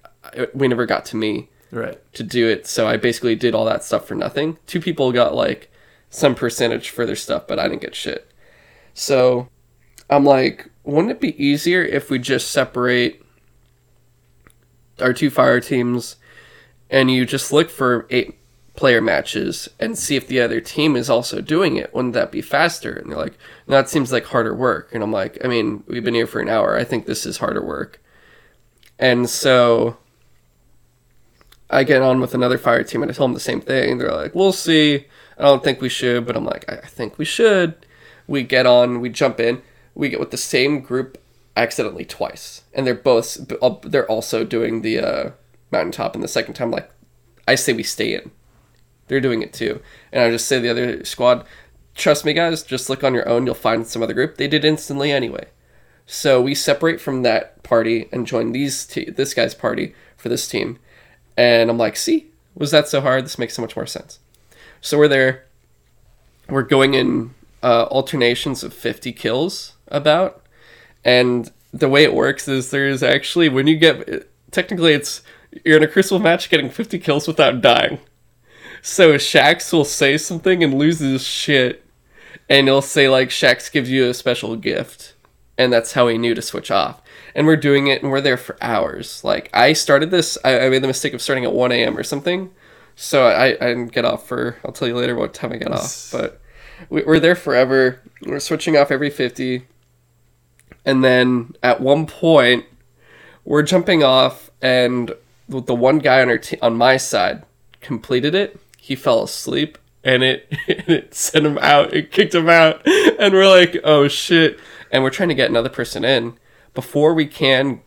we never got to me right. to do it. So i basically did all that stuff for nothing. Two people got like some percentage for their stuff but i didn't get shit. So i'm like wouldn't it be easier if we just separate our two fire teams and you just look for eight player matches and see if the other team is also doing it? Wouldn't that be faster? And they're like no, that seems like harder work. And i'm like i mean we've been here for an hour. I think this is harder work. And so I get on with another fire team and I tell them the same thing. They're like, we'll see. I don't think we should, but I'm like, I think we should. We get on, we jump in, we get with the same group accidentally twice. And they're both, they're also doing the uh, mountaintop. And the second time, like, I say we stay in. They're doing it too. And I just say the other squad, trust me, guys, just look on your own. You'll find some other group. They did instantly anyway. So we separate from that party and join these t- this guy's party for this team and I'm like, see, was that so hard? This makes so much more sense. So we're there. We're going in uh, alternations of 50 kills about. And the way it works is there's actually, when you get, technically it's, you're in a Crucible match getting 50 kills without dying. So Shaxx will say something and loses shit. And he'll say, like, Shaxx gives you a special gift. And that's how he knew to switch off and we're doing it and we're there for hours. Like I started this, I, I made the mistake of starting at 1 a.m. or something. So I, I didn't get off for, I'll tell you later what time I got off. But we, we're there forever. We're switching off every 50. And then at one point, we're jumping off, and the one guy on our t- on my side completed it. He fell asleep, and it it sent him out. It kicked him out, and we're like, "Oh shit!" And we're trying to get another person in before we can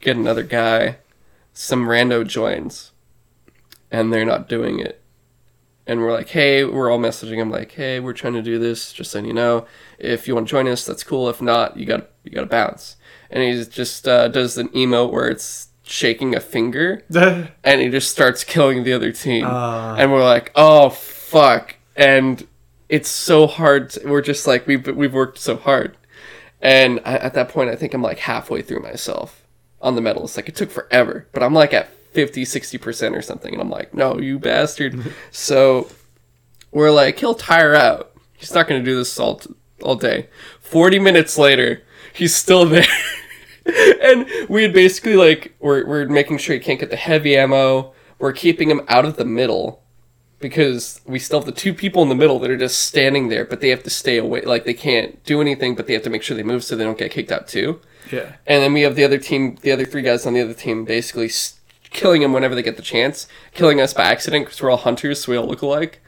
get another guy. Some rando joins, and they're not doing it. And we're like, "Hey," we're all messaging him like, "Hey, we're trying to do this. Just so you know, if you want to join us, that's cool. If not, you got you got to bounce." And he just uh, does an emote where it's shaking a finger and he just starts killing the other team Uh. and we're like oh fuck and it's so hard to- we're just like we've, we've worked so hard and I, at that point i think i'm like halfway through myself on the medals like it took forever but i'm like at 50 60% or something and i'm like no you bastard. So we're like he'll tire out. He's not going to do this all, all day. 40 minutes later he's still there. And we had basically like we're, we're making sure he can't get the heavy ammo. We're keeping him out of the middle because we still have the two people in the middle that are just standing there but they have to stay away like they can't do anything but they have to make sure they move so they don't get kicked out too. Yeah. and then we have the other team the other three guys on the other team basically s- killing them whenever they get the chance killing us by accident because we're all hunters so we all look alike.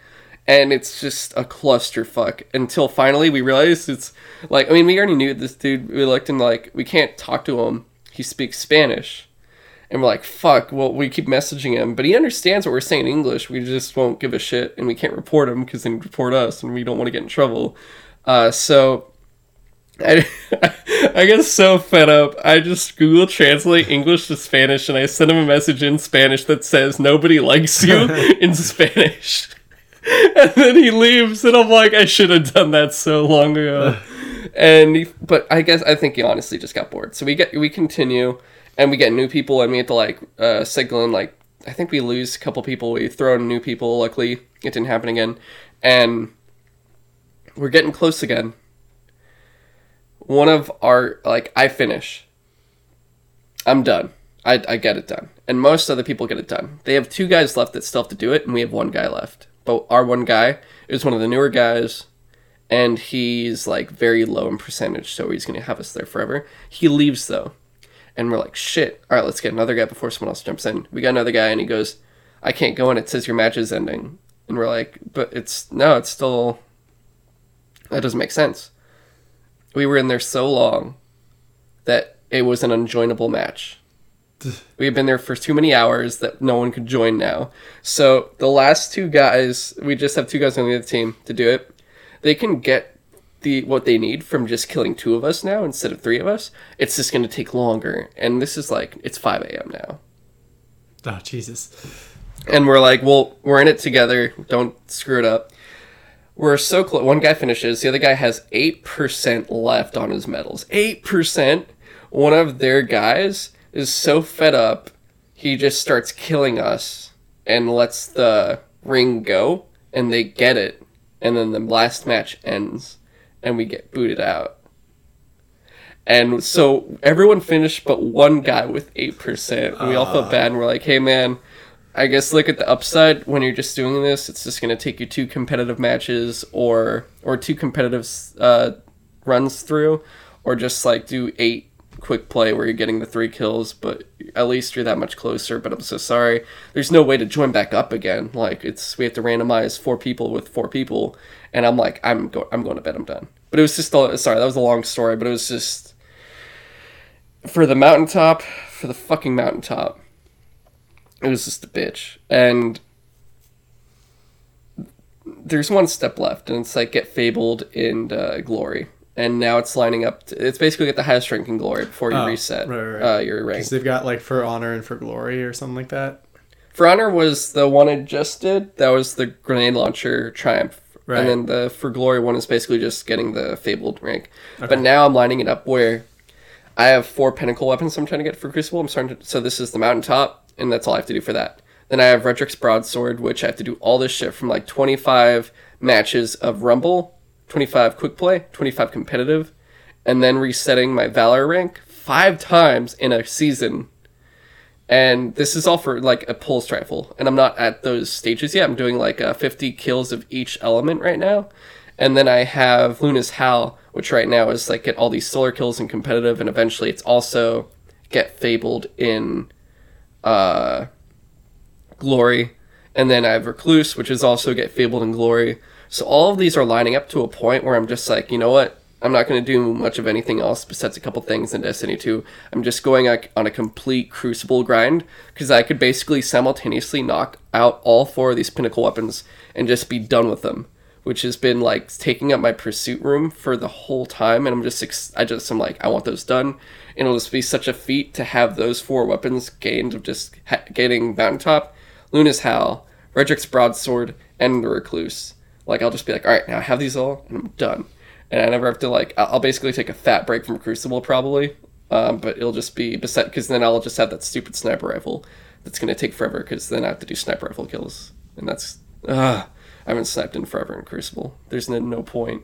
And it's just a clusterfuck until finally we realize it's like I mean we already knew this dude we looked and like we can't talk to him. He speaks Spanish and we're like fuck well we keep messaging him but he understands what we're saying in English we just won't give a shit and we can't report him because then he'd report us and we don't want to get in trouble uh, so I, I get so fed up. I just Google Translate English to Spanish and I send him a message in Spanish that says nobody likes you in Spanish. And then he leaves and I'm like I should have done that so long ago. And he, but I guess I think he honestly just got bored. So we get we continue and we get new people and we have to like uh signal in like I think we lose a couple people, we throw in new people, luckily it didn't happen again. And we're getting close again one of our like I finish. I'm done. I, I get it done. And most other people get it done. They have two guys left that still have to do it, and we have one guy left. But our one guy is one of the newer guys, and he's like very low in percentage, so he's gonna have us there forever. He leaves though. And we're like, shit, alright, let's get another guy before someone else jumps in. We got another guy and he goes, I can't go in, it says your match is ending. And we're like, but it's no, it's still that doesn't make sense we were in there so long that it was an unjoinable match. we had been there for too many hours that no one could join now. So the last two guys, we just have two guys on the other team to do it. They can get the what they need from just killing two of us now instead of three of us. It's just going to take longer, and this is like it's five a.m. now, Oh Jesus. and we're like, well, we're in it together. Don't screw it up. We're so close. One guy finishes. The other guy has 8% left on his medals. 8%. One of their guys is so fed up, he just starts killing us and lets the ring go, and they get it. And then the last match ends, and we get booted out. And so everyone finished but one guy with 8%. And we all felt bad, and we're like, hey, man, I guess look at the upside when you're just doing this. It's just going to take you two competitive matches or or two competitive uh, runs through, or just like do eight quick play where you're getting the three kills. But at least you're that much closer. But I'm so sorry. There's no way to join back up again. Like it's we have to randomize four people with four people, and I'm like I'm go I'm going to bed. I'm done. But it was just a, sorry that was a long story, but it was just for the mountaintop for the fucking mountaintop it was just a bitch and there's one step left and it's like get fabled in uh, glory and now it's lining up to, it's basically get the highest rank in glory before you Oh, reset right, right, right. Uh, your rank Because they've got like for honor and for glory or something like that. for honor was the one i just did that was the grenade launcher triumph Right. and then the for glory one is basically just getting the fabled rank. But now i'm lining it up where i have four pinnacle weapons i'm trying to get for crucible. I'm starting to so this is the mountaintop and that's all i have to do for that. Then i have Redrix's Broadsword which i have to do all this shit from like 25 matches of rumble 25 quick play 25 competitive and then resetting my valor rank five times in a season and this is all for like a pulse rifle and i'm not at those stages yet i'm doing like uh, 50 kills of each element right now And then I have Luna's Howl, which right now is like get all these solar kills in competitive, and eventually it's also get fabled in uh, Glory. And then I have Recluse, which is also get fabled in Glory. So all of these are lining up to a point where I'm just like, you know what? I'm not going to do much of anything else besides a couple things in Destiny 2. I'm just going on a complete Crucible grind because I could basically simultaneously knock out all four of these pinnacle weapons and just be done with them, which has been like taking up my pursuit room for the whole time. And I'm just, I just, I'm like, I want those done. And it'll just be such a feat to have those four weapons gained of just ha- getting Mountaintop, Luna's Howl, Redrix's Broadsword, and the Recluse. Like, I'll just be like, all right, now I have these all, and I'm done and I never have to like. I'll basically take a fat break from Crucible probably, um, but it'll just be because then I'll just have that stupid sniper rifle that's gonna take forever because then I have to do sniper rifle kills, and that's uh, I haven't sniped in forever in Crucible. There's no, no point.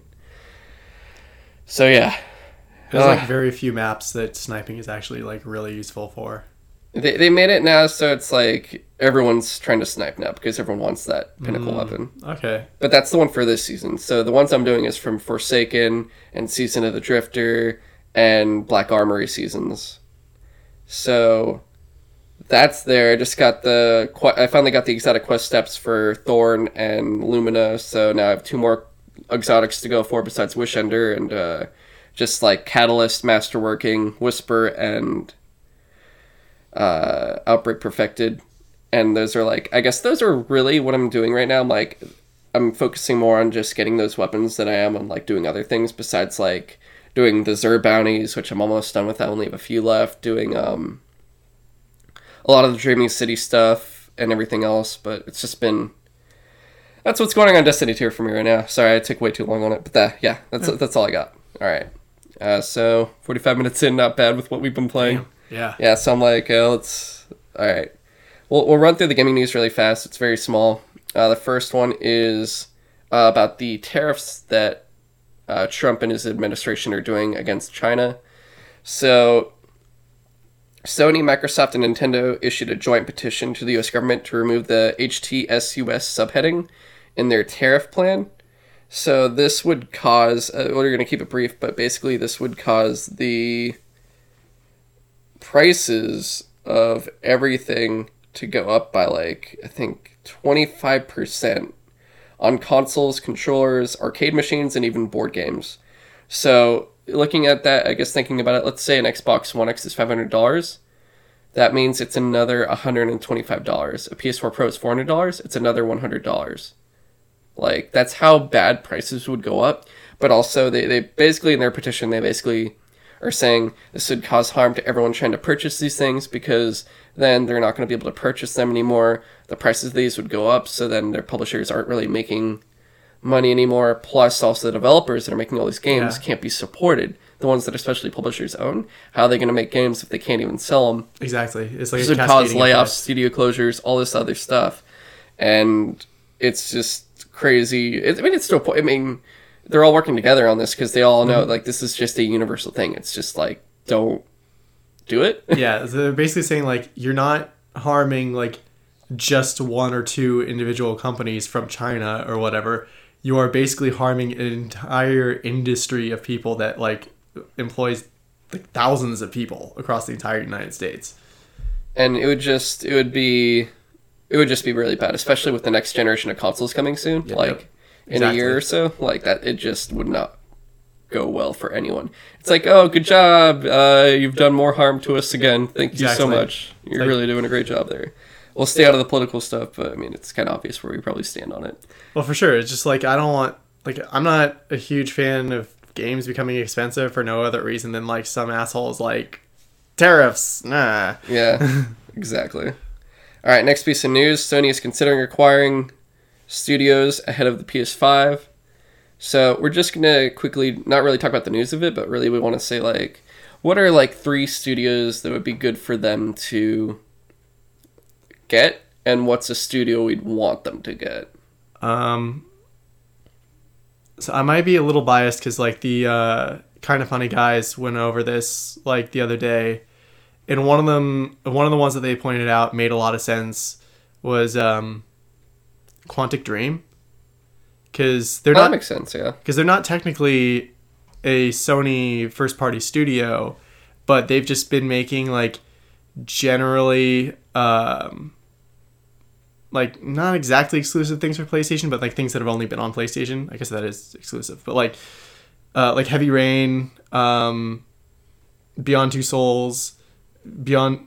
So yeah, There's Uh, like very few maps that sniping is actually like really useful for. They they made it now so it's like everyone's trying to snipe now because everyone wants that pinnacle weapon. Okay. But that's the one for this season. So the ones I'm doing is from Forsaken and Season of the Drifter and Black Armory seasons. So that's there. I just got the I finally got the exotic quest steps for Thorn and Lumina. So now I have two more exotics to go for besides Wishender and uh, just like Catalyst, Masterworking, Whisper, and uh, Outbreak Perfected. And those are like, I guess those are really what I'm doing right now. I'm like, I'm focusing more on just getting those weapons than I am on like doing other things besides like doing the Zer bounties, which I'm almost done with. I only have a few left. Doing um a lot of the Dreaming City stuff and everything else, but it's just been that's what's going on on Destiny 2 for me right now. Sorry, I took way too long on it, but that yeah, that's that's all I got. All right. Uh, so 45 minutes in, not bad with what we've been playing. Yeah. Yeah, so I'm like, uh, let's. All right. We'll, we'll run through the gaming news really fast. It's very small. Uh, the first one is uh, about the tariffs that uh, Trump and his administration are doing against China. So, Sony, Microsoft, and Nintendo issued a joint petition to the US government to remove the HTSUS subheading in their tariff plan. So, this would cause, uh, we're going to keep it brief, but basically, this would cause the prices of everything to go up by like I think 25% on consoles, controllers, arcade machines and even board games. So, looking at that, I guess thinking about it, let's say an Xbox One X is $500. That means it's another $125. A PS4 Pro is $400, it's another $100. Like that's how bad prices would go up. But also they, they basically in their petition they basically are saying this would cause harm to everyone trying to purchase these things because then they're not going to be able to purchase them anymore. The prices of these would go up, so then their publishers aren't really making money anymore. Plus, also the developers that are making all these games Yeah. can't be supported. The ones that especially publishers own. How are they going to make games if they can't even sell them? Exactly. It's like This a would cause layoffs, studio closures, all this other stuff, and it's just crazy. It, I mean, it's still. I mean, they're all working together on this because they all Mm-hmm. know like this is just a universal thing. It's just like don't do it. yeah, so they're basically saying like you're not harming like just one or two individual companies from China or whatever. You are basically harming an entire industry of people that like employs like thousands of people across the entire United States. and it would just it would be it would just be really bad, especially with the next generation of consoles coming soon. Yep, like yep. In a year or so, like that, it just would not go well for anyone. It's like, oh, good job, uh, you've done more harm to us again. Thank you so much. You're like- really doing a great job there. We'll stay out of the political stuff, but I mean, it's kind of obvious where we probably stand on it. Well, for sure. It's just like I don't want like I'm not a huge fan of games becoming expensive for no other reason than like some assholes like tariffs. Nah. Yeah, exactly. All right, next piece of news Sony is considering acquiring studios ahead of the PS5. So we're just to quickly, not really talk about the news of it, but really we want to say, like, what are like three studios that would be good for them to get, and what's a studio we'd want them to get? Um, so I might be a little biased because like the uh, kind of funny guys went over this like the other day, and one of them, one of the ones that they pointed out made a lot of sense was um, Quantic Dream, because they're That not makes sense. Yeah. because they're not technically a Sony first party studio, but they've just been making like generally um like not exactly exclusive things for PlayStation, but like things that have only been on PlayStation. I guess that is exclusive. But like uh like Heavy Rain, um Beyond Two Souls, Beyond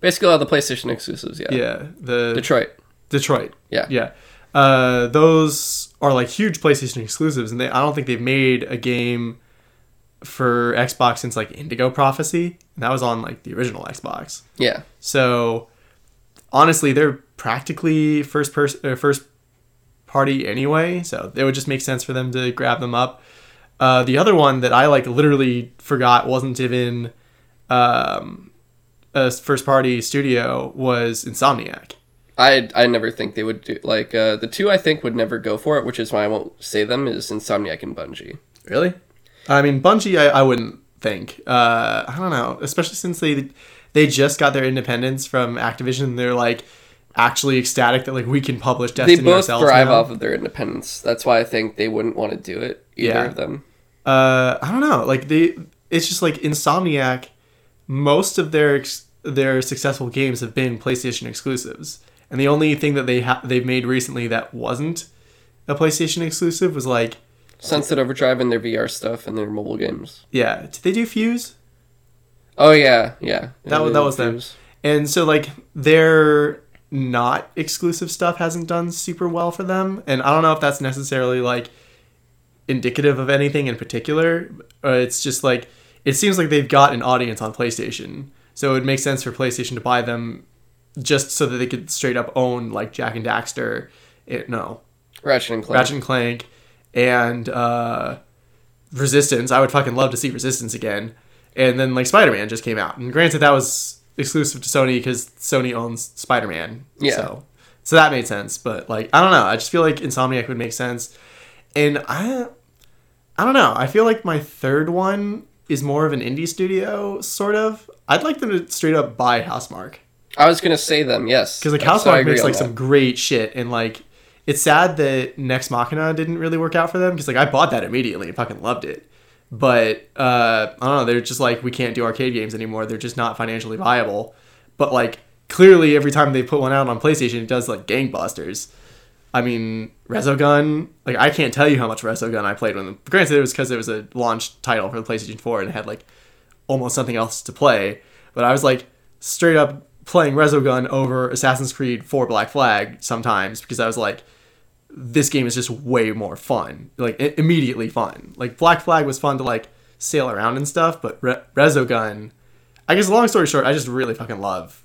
Basically, all the PlayStation exclusives. Yeah. yeah, the Detroit. Detroit. Yeah. Yeah. Uh, those are like huge PlayStation exclusives, and they I don't think they've made a game for Xbox since like Indigo Prophecy, and that was on like the original Xbox. Yeah. So honestly, they're practically first person uh, first party anyway, so it would just make sense for them to grab them up. Uh, the other one that I like literally forgot wasn't even um, a first party studio was Insomniac. I I never think they would do like uh, the two I think would never go for it, which is why I won't say them is Insomniac and Bungie. Really? I mean, Bungie, I, I wouldn't think. Uh, I don't know, especially since they they just got their independence from Activision. They're like actually ecstatic that like we can publish They both ourselves. thrive now. off of their independence. That's why I think they wouldn't want to do it. Either Yeah. of them. Uh, I don't know. Like they, it's just like Insomniac. Most of their ex- their successful games have been PlayStation exclusives, and the only thing that they ha- they've made recently that wasn't a PlayStation exclusive was like, Sunset Overdrive and their VR stuff and their mobile games. yeah, did they do Fuse? Oh yeah, yeah. That was- that was them. Fuse. And so like their not exclusive stuff hasn't done super well for them, and I don't know if that's necessarily like indicative of anything in particular. Uh, it's just like it seems like they've got an audience on PlayStation, so it would make sense for PlayStation to buy them just so that they could straight up own like Jak and Daxter. It, no, Ratchet and Clank. Ratchet and Clank, and uh, Resistance. I would fucking love to see Resistance again. And then like Spider Man just came out, and granted that was exclusive to Sony because Sony owns Spider Man. Yeah. So so that made sense. But like I don't know, I just feel like Insomniac would make sense. And I I don't know. I feel like my third one is more of an indie studio, sort of. I'd like them to straight up buy Housemarque I was gonna say them. Yes. because like I Housemarque makes like that. some great shit, and like it's sad that Nex Machina didn't really work out for them because like I bought that immediately and fucking loved it, but uh, I don't know, they're just like we can't do arcade games anymore. They're just not financially viable. But like clearly, every time they put one out on PlayStation, it does like gangbusters. I mean, Resogun, like I can't tell you how much Resogun I played when. Granted, it was because it was a launch title for the PlayStation 4 and it had like almost something else to play. But I was like straight up playing Resogun over Assassin's Creed 4 Black Flag sometimes because I was like, this game is just way more fun. Like i- immediately fun. Like Black Flag was fun to like sail around and stuff, but Re- Resogun, I guess long story short, I just really fucking love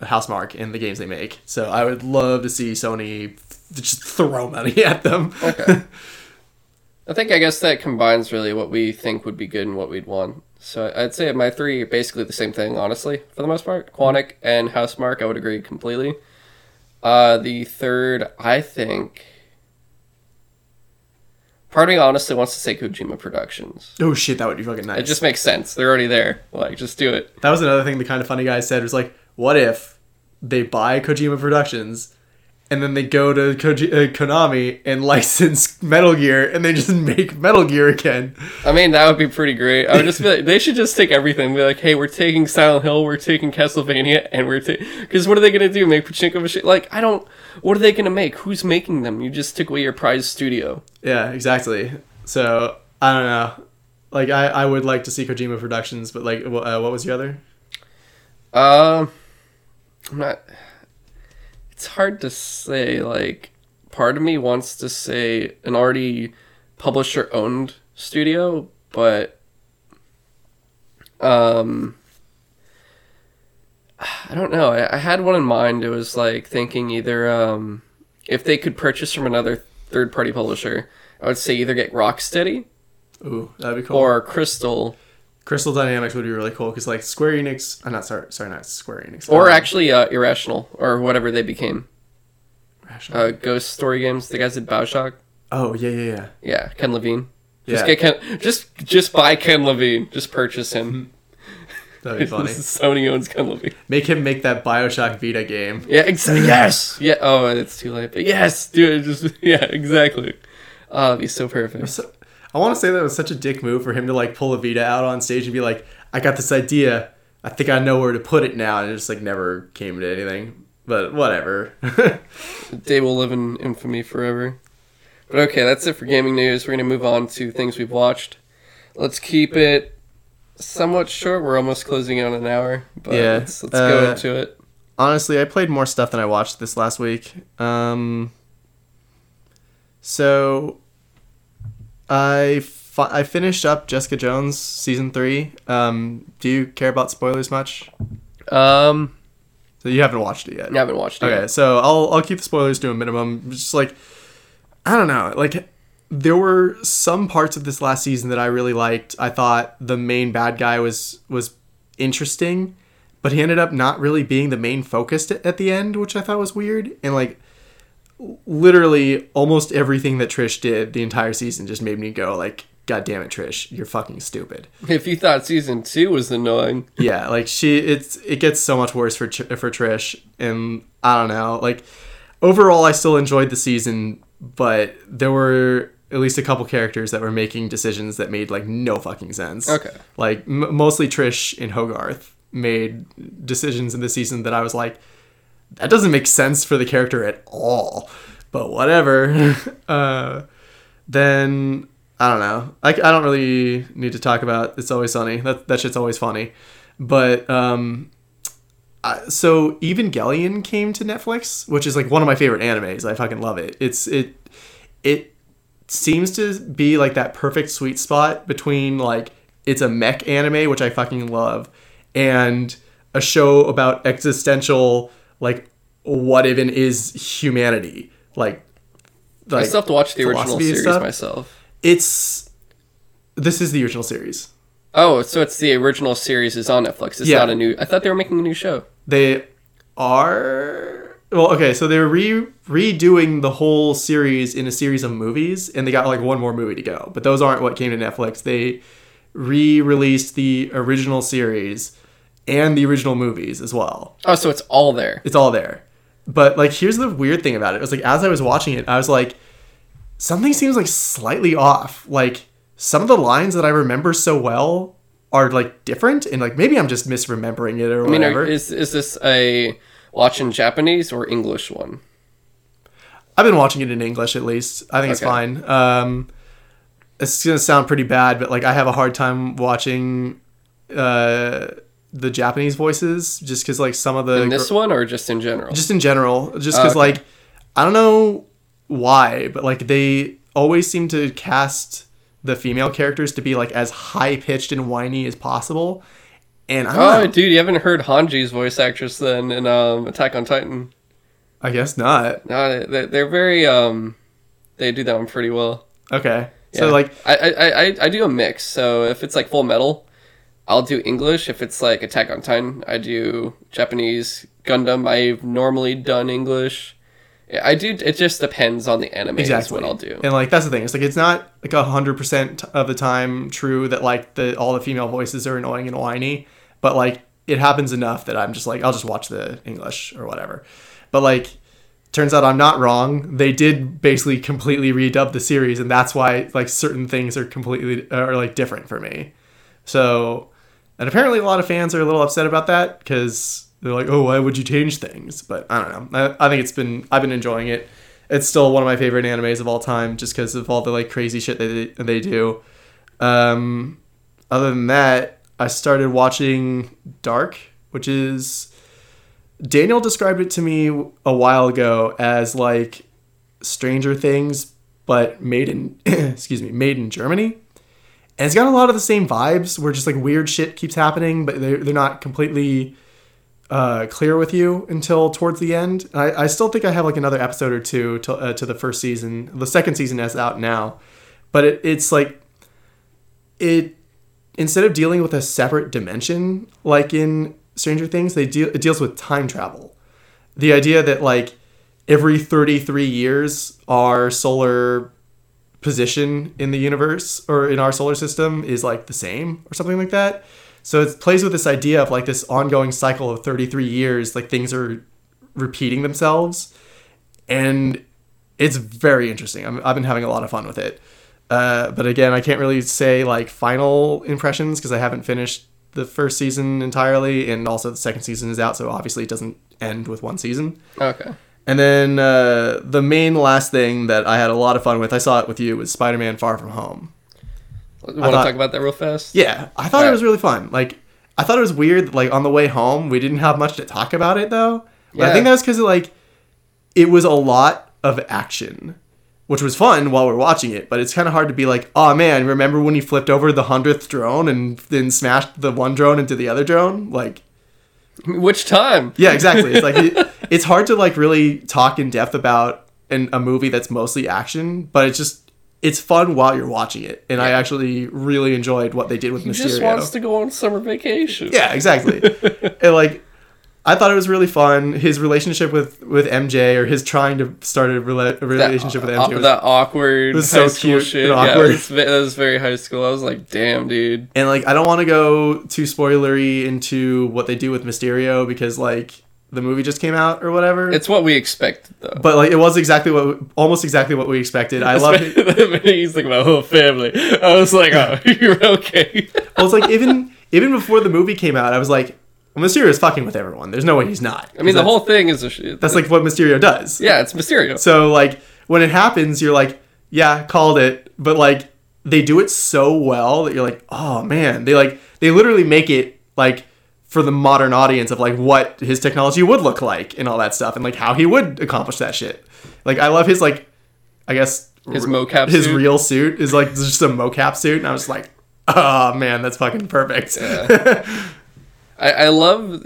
Housemarque and the games they make. So I would love to see Sony f- just throw money at them. Okay. I think I guess that combines really what we think would be good and what we'd want. So I'd say my three are basically the same thing, honestly, for the most part. Quantic and Housemarque, I would agree completely. Uh, the third, I think. Part of me honestly wants to say Kojima Productions. oh shit, that would be fucking nice. It just makes sense. They're already there. Like, just do it. That was another thing the kind of funny guy said was like, what if they buy Kojima Productions and then they go to Koji- uh, Konami and license Metal Gear and they just make Metal Gear again? I mean, that would be pretty great. I would just be like, they should just take everything. Be like, hey, we're taking Silent Hill, we're taking Castlevania, and we're taking. Because what are they gonna do? Make pachinko machine? Like, I don't. What are they gonna make? Who's making them? You just took away your prize studio. Yeah, exactly. So I don't know. Like I, I would like to see Kojima Productions, but like, uh, what was the other? Um, I'm not. It's hard to say. Like, part of me wants to say an already publisher owned studio, but um, I don't know. I, I had one in mind. It was like thinking either um, if they could purchase from another third party publisher, I would say either get Rocksteady Ooh, that'd be cool. or Crystal, Crystal Dynamics would be really cool because like Square Enix. I'm not sorry, sorry, not Square Enix. or um, actually uh, Irrational or whatever they became. Rational. uh, Ghost Story Games. The guys at Bioshock. oh yeah, yeah, yeah. Yeah, Ken Levine. Just Yeah. get Ken. Just just buy Ken Levine. Just purchase him. That'd be funny. Sony owns Ken Levine. Make him make that Bioshock Vita game. Yeah, exactly. Yes. Yeah. Oh, it's too late. But yes, dude. Just yeah, exactly. Oh, that'd be so perfect. So, I want to say that was such a dick move for him to like pull a Vita out on stage and be like, "I got this idea. I think I know where to put it now," and it just like never came to anything. But whatever. Day will live in infamy forever. But okay, that's it for gaming news. We're gonna move on to things we've watched. Let's keep it somewhat short. We're almost closing in on an hour, but Yeah, let's, let's go uh, into it. Honestly, I played more stuff than I watched this last week. Um, so I fi- I finished up Jessica Jones season three. Um, do you care about spoilers much? Um, So you haven't watched it yet. I haven't watched it. Okay, yet. so I'll I'll keep the spoilers to a minimum. Just like I don't know, like there were some parts of this last season that I really liked. I thought the main bad guy was was interesting, but he ended up not really being the main focus at the end, which I thought was weird. And like literally almost everything that Trish did the entire season just made me go like god damn it Trish, you're fucking stupid. If you thought season two was annoying, yeah, like she it's it gets so much worse for for Trish and I don't know. Like overall I still enjoyed the season, but there were at least a couple characters that were making decisions that made like no fucking sense. Okay. Like m- mostly Trish and Hogarth made decisions in the season that I was like that doesn't make sense for the character at all. But whatever. uh then I don't know. I, I don't really need to talk about It's Always Sunny. That that shit's always funny. But um I, so Evangelion came to Netflix, which is like one of my favorite animes. I fucking love it. It's it it seems to be like that perfect sweet spot between like it's a mech anime, which I fucking love, and a show about existential like what even is humanity. Like I still have to watch the original series stuff. myself. it's this is the original series. Oh, so it's the original series is on Netflix. It's Yeah. not a new. I thought they were making a new show. They are well, okay. So they're re redoing the whole series in a series of movies, and they got like one more movie to go. But those aren't what came to Netflix. They re-released the original series and the original movies as well. Oh, so it's all there. It's all there. But like, here's the weird thing about it. It was like as I was watching it, I was like, something seems like slightly off. Like some of the lines that I remember so well are like different, and like maybe I'm just misremembering it or I mean, whatever. are, is is this a watch in Japanese or English one? I've been watching it in English at least. I think it's fine. Um, it's gonna sound pretty bad, but like I have a hard time watching uh, the Japanese voices just because like some of the In this one or just in general? just in general, just because Okay. like I don't know why, but like they always seem to cast the female characters to be like as high pitched and whiny as possible, and I don't oh, know. dude, you haven't heard Hanji's voice actress then in um, Attack on Titan? I guess not. No, they, they're very um, they do that one pretty well. Okay, so Yeah. like I, I, I, I do a mix. So if it's like Full Metal, I'll do English. If it's like Attack on Titan, I do Japanese. Gundam, I've normally done English. I do. It just depends on the anime. Exactly what I'll do. And like that's the thing. It's like it's not like a hundred percent of the time true that like the all the female voices are annoying and whiny, but like it happens enough that I'm just like I'll just watch the English or whatever. But like turns out I'm not wrong. They did basically completely redub the series, and that's why like certain things are completely are like different for me. So, and apparently a lot of fans are a little upset about that because they're like, "Oh, why would you change things?" But I don't know. I, I think it's been I've been enjoying it. It's still one of my favorite animes of all time, just because of all the like crazy shit they, they do. Um, other than that, I started watching Dark, which is Daniel described it to me a while ago as like Stranger Things, but made in excuse me, made in Germany. And it's got a lot of the same vibes where just like weird shit keeps happening, but they're, they're not completely uh, clear with you until towards the end. I, I still think I have like another episode or two to, uh, to the first season. The second season is out now, but it, it's like it instead of dealing with a separate dimension like in Stranger Things, they deal it deals with time travel. The idea that like every 33 years our solar position in the universe or in our solar system is like the same or something like that. So it plays with this idea of like this ongoing cycle of 33 years, like things are repeating themselves. And it's very interesting. I'm, I've been having a lot of fun with it. Uh, but again, I can't really say like final impressions because I haven't finished the first season entirely, and also the second season is out, so obviously it doesn't end with one season. Okay. And then uh, the main last thing that I had a lot of fun with, I saw it with you, was Spider-Man: Far From Home. Want to talk about that real fast? Yeah, I thought it was really fun. Like, I thought it was weird. Like on the way home, we didn't have much to talk about it though. But I think that was because like it was a lot of action, which was fun while we're watching it. But it's kind of hard to be like, oh man, remember when he flipped over the hundredth drone and then smashed the one drone into the other drone? Like, Which time? yeah, exactly. It's like it, it's hard to like really talk in depth about an, a movie that's mostly action, but it's just it's fun while you're watching it, and I actually really enjoyed what they did with He Mysterio. just wants to go on summer vacation. Yeah, exactly. and like, I thought it was really fun. His relationship with with MJ, or his trying to start a, rela- a That, relationship with uh, MJ, was, that awkward was so cute shit. and Yeah, awkward. it was, that was very high school. I was like, damn, dude. and like, I don't want to go too spoilery into what they do with Mysterio because like the movie just came out or whatever. It's what we expected, though. but like, it was exactly what, almost exactly what we expected. I love it. he's like my whole family. I was like, oh, you're okay. Well, it's like even even before the movie came out, I was like, well, Mysterio is fucking with everyone. There's no way he's not. I mean, the whole thing is a shit. that's like what Mysterio does. yeah, it's Mysterio. So like when it happens, you're like, yeah, called it. But like they do it so well that you're like, oh man, they like they literally make it like for the modern audience of like what his technology would look like and all that stuff and like how he would accomplish that shit. Like I love his like, I guess His mocap his suit. real suit is like just a mocap suit, and I was like, oh man, that's fucking perfect. I, I love.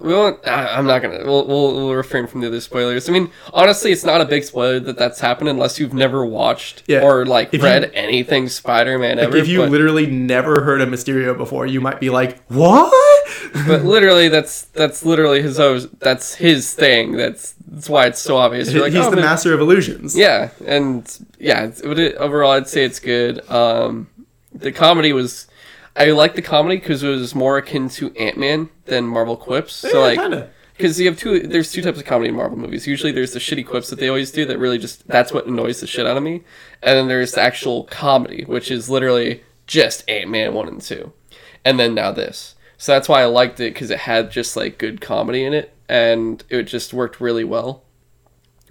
We won't. I'm not gonna. We'll, we'll we'll refrain from the other spoilers. I mean, honestly, it's not a big spoiler that that's happened unless you've never watched Yeah. or like If read you- anything Spider-Man ever. if you but, literally never heard of Mysterio before, you might be like, what? but literally, that's that's literally his. That's his thing. That's that's why it's so obvious. Like, He's oh, the master of illusions. Yeah, and yeah, but it, overall, I'd say it's good. Um, the comedy was, I like the comedy because it was more akin to Ant Man than Marvel quips. So Yeah, like, kinda. because you have two, there's two types of comedy in Marvel movies. Usually, there's the shitty quips that they always do that really just that's what annoys the shit out of me, and then there's the actual comedy, which is literally just Ant Man one and two, and then now this. So that's why I liked it because it had just like good comedy in it, and it just worked really well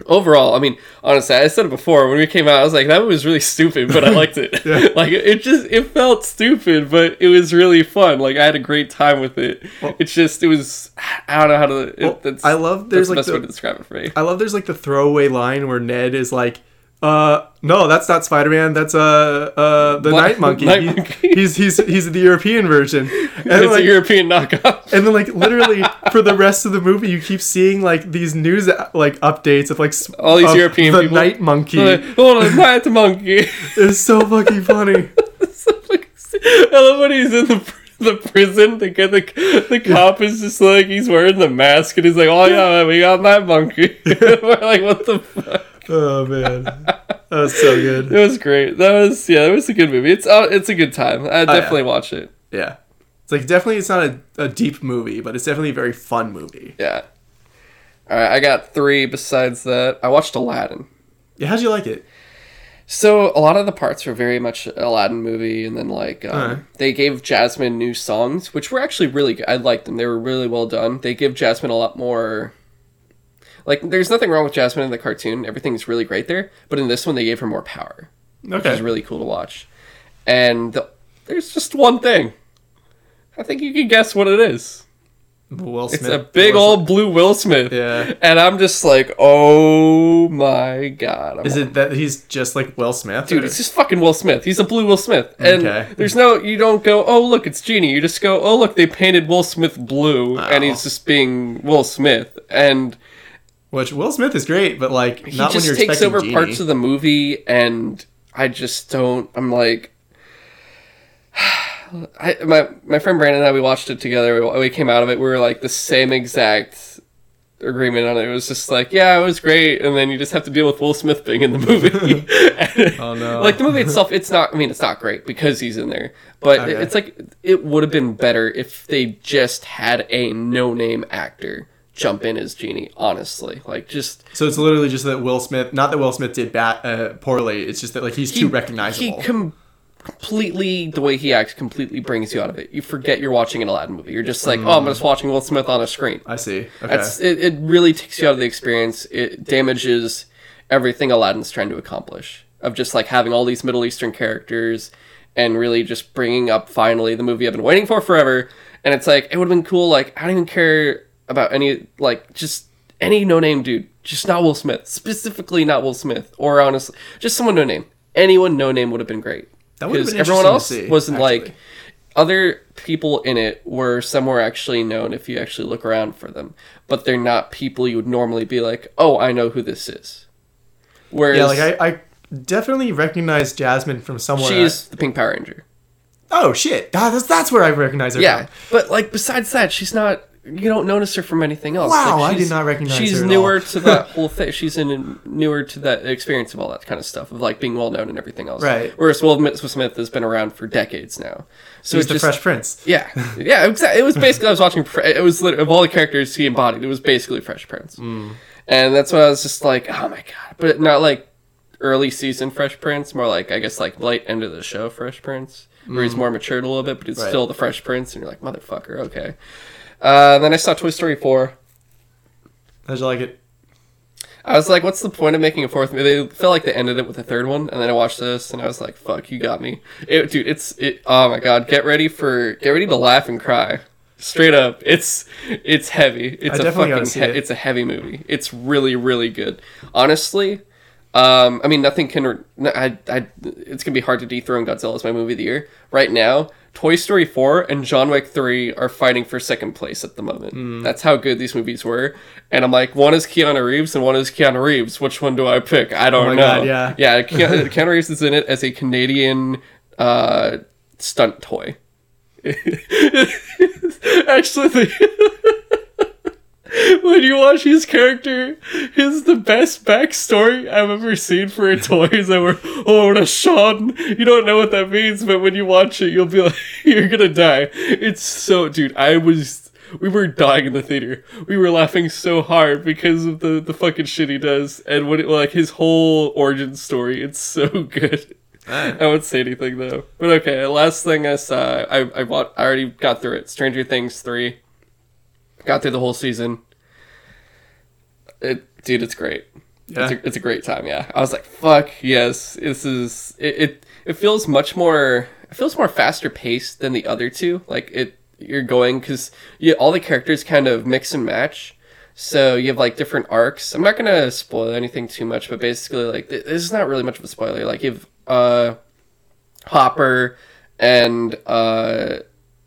overall, I mean, honestly, I said it before when we came out. I was like, that was really stupid, but I liked it. like it just it felt stupid, but it was really fun. Like I had a great time with it. it's just it was I don't know how to. It, Well, that's, I love- there's, that's the best the- way to describe it for me. I love there's like the throwaway line where Ned is like, uh, no, that's not Spider Man. That's uh, uh, the What? Night Monkey. Night He- Monkey. he's he's he's the European version. And It's like, a European knockoff. and then like literally for the rest of the movie, you keep seeing like these news like updates of like All these European the people. Night Monkey. Like, Hold on, night monkey. it's so fucking funny. I love when he's in the the prison. The guy, the, the cop is just like he's wearing the mask and he's like, "Oh yeah, we got that monkey." We're like, "What the fuck?" Oh man, that was so good. It was great. That was yeah, it was a good movie. It's uh, it's a good time. I definitely watch it. Yeah, it's like definitely it's not a, a deep movie, but it's definitely a very fun movie. Yeah. All right, I got three. Besides that, I watched Aladdin. Yeah, how'd you like it? So a lot of the parts were very much Aladdin movie, and then like um, they gave Jasmine new songs, which were actually really good. I liked them; they were really well done. They give Jasmine a lot more. Like, there's nothing wrong with Jasmine in the cartoon; everything's really great there. But in this one, they gave her more power, which is really cool to watch. And the, there's just one thing. I think you can guess what it is. Will Smith. It's a big Will old blue Will Smith. Yeah. And I'm just like, oh my god. I'm Is it that he's just like Will Smith? Dude, or- it's just fucking Will Smith. He's a blue Will Smith. And Okay. there's no, you don't go, oh, look, it's Genie. You just go, oh, look, they painted Will Smith blue, and he's just being Will Smith. And which Will Smith is great, but like he not when just you're takes over Genie. parts of the movie, and I just don't, I'm like, I, my, my friend Brandon and I, we watched it together. We, we came out of it, we were like the same exact agreement on it. It was just like, yeah, it was great, and then you just have to deal with Will Smith being in the movie. Oh, no. Like the movie itself, it's not. I mean, it's not great because he's in there, but Okay. it's like it would have been better if they just had a no-name actor jump in as Genie. Honestly, like just So it's literally just that Will Smith, not that Will Smith did bad uh, poorly. It's just that like he's too recognizable. He com- completely the way he acts completely brings you out of it. You forget you're watching an Aladdin movie. You're just like, oh, I'm just watching Will Smith on a screen. I see. Okay. That's it, it. Really takes you out of the experience. It damages everything Aladdin's trying to accomplish of just like having all these Middle Eastern characters and really just bringing up finally the movie I've been waiting for forever. And it's like it would have been cool. Like I don't even care about any like just any no name dude, just not Will Smith, specifically not Will Smith, or honestly, just someone no name. Anyone no name would have been great. That would have Because been everyone else see, wasn't like other people in it were somewhere actually known if you actually look around for them, but they're not people you would normally be like, oh, I know who this is. Whereas yeah, like I, I definitely recognize Jasmine from somewhere. she's the Pink Power Ranger. oh shit, God, that's that's where I recognize her. Yeah, from. but like besides that, she's not. You don't notice her from anything else. Wow, Like, I did she's- not recognize She's her at newer to that whole thing. She's in newer to that experience of all that kind of stuff of like being well known and everything else. Right. Whereas Will Smith has been around for decades now. So He's the just, Fresh Prince. Yeah, yeah, exactly. It was basically I was watching. It was of all the characters he embodied, it was basically Fresh Prince, Mm. and that's why I was just like, oh my god! But not like early season Fresh Prince, more like I guess like late end of the show Fresh Prince, where he's more matured a little bit, but he's Mm. Right. still the Fresh Prince, and you're like, motherfucker, okay. Uh, then I saw Toy Story four. How'd you like it? I was like, what's the point of making a fourth movie? They felt like they ended it with a third one, and then I watched this, and I was like, fuck, you got me. It, dude, it's, it, oh my god, get ready for, get ready to laugh and cry. Straight up, it's it's heavy. It's I a fucking he- it. it's a heavy movie. It's really really good. Honestly, um, I mean nothing can. Re- I I it's gonna be hard to dethrone Godzilla as my movie of the year right now. Toy Story 4 and John Wick 3 are fighting for second place at the moment. Hmm. That's how good these movies were. And I'm like, one is Keanu Reeves and one is Keanu Reeves. Which one do I pick? I don't Oh know. God, yeah. Yeah, Keanu, Keanu Reeves is in it as a Canadian uh, stunt toy. Actually, the, when you watch his character, his the best backstory I've ever seen for a toy is that we're oh Sean. You don't know what that means, but when you watch it, you'll be like, you're gonna die. It's so, dude. I was. We were dying in the theater. We were laughing so hard because of the, the fucking shit he does and what it, like his whole origin story. It's so good. I won't say anything though. But okay, last thing I saw, I I bought, I already got through it. Stranger Things three. Got through the whole season. It, dude, it's great. Yeah. It's, a, it's a great time. Yeah, I was like, fuck yes, this is it. It, it feels much more. It feels more faster paced than the other two. Like it, you're going because you all the characters kind of mix and match. So you have like different arcs. I'm not gonna spoil anything too much, but basically, like th- this is not really much of a spoiler. Like you have uh, Hopper and uh,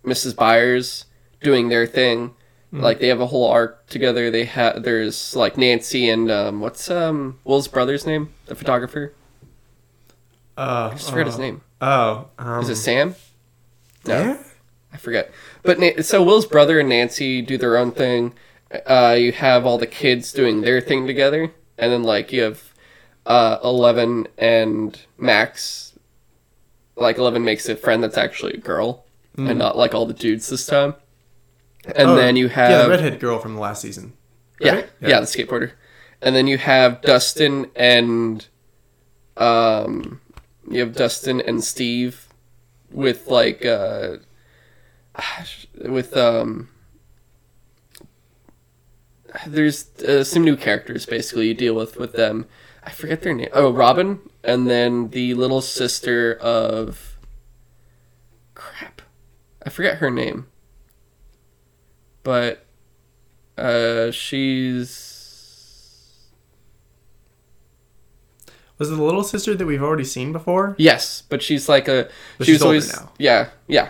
Mrs. Byers doing their thing. Like they have a whole arc together. They have there's like Nancy and um, what's um Will's brother's name, the photographer. Uh, I just forgot his name. Oh, um, Is it Sam? No, yeah? I forget. But Na- so Will's brother and Nancy do their own thing. Uh, you have all the kids doing their thing together, and then like you have uh, Eleven and Max. Like Eleven makes a friend that's actually a girl, and not like all the dudes this time. And Oh, then you have yeah, the redhead girl from the last season. yeah, right? yeah, the skateboarder. And then you have Dustin and um you have Dustin and Steve with like uh with um there's uh, some new characters basically you deal with with them. I forget their name. Oh, Robin and then the little sister of crap. I forget her name. But uh she's Was it the little sister that we've already seen before? yes, but she's like a But she she's was older always now. yeah, yeah.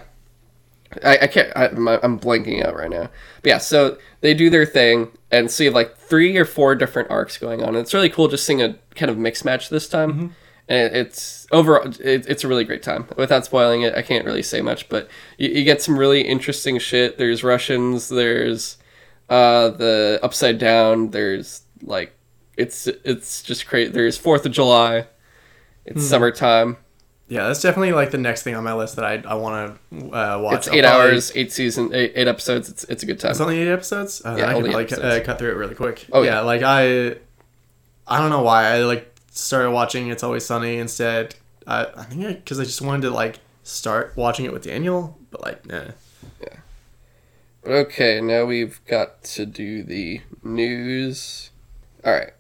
I, I can't I, I'm, I'm blanking out right now. But yeah, so they do their thing and so you have like three or four different arcs going on. And it's really cool just seeing a kind of mixed match this time. Mm-hmm. It's overall it, it's a really great time. Without spoiling it, I can't really say much, but you, you get some really interesting shit. There's Russians, there's uh the upside down, there's like it's it's just great. There's 4th of July. It's summertime. Yeah, that's definitely like the next thing on my list that I I want to uh, watch. It's I'll 8 probably- hours, 8 season, 8, eight episodes. It's it's a good time. It's only eight episodes. Oh, Yeah, I can eight like uh, cut through it really quick. Oh, yeah, yeah. like I, I don't know why I like started watching It's Always Sunny instead. I I think because I, just wanted to like start watching it with Daniel, but like nah. Yeah. Okay, now we've got to do the news. All right.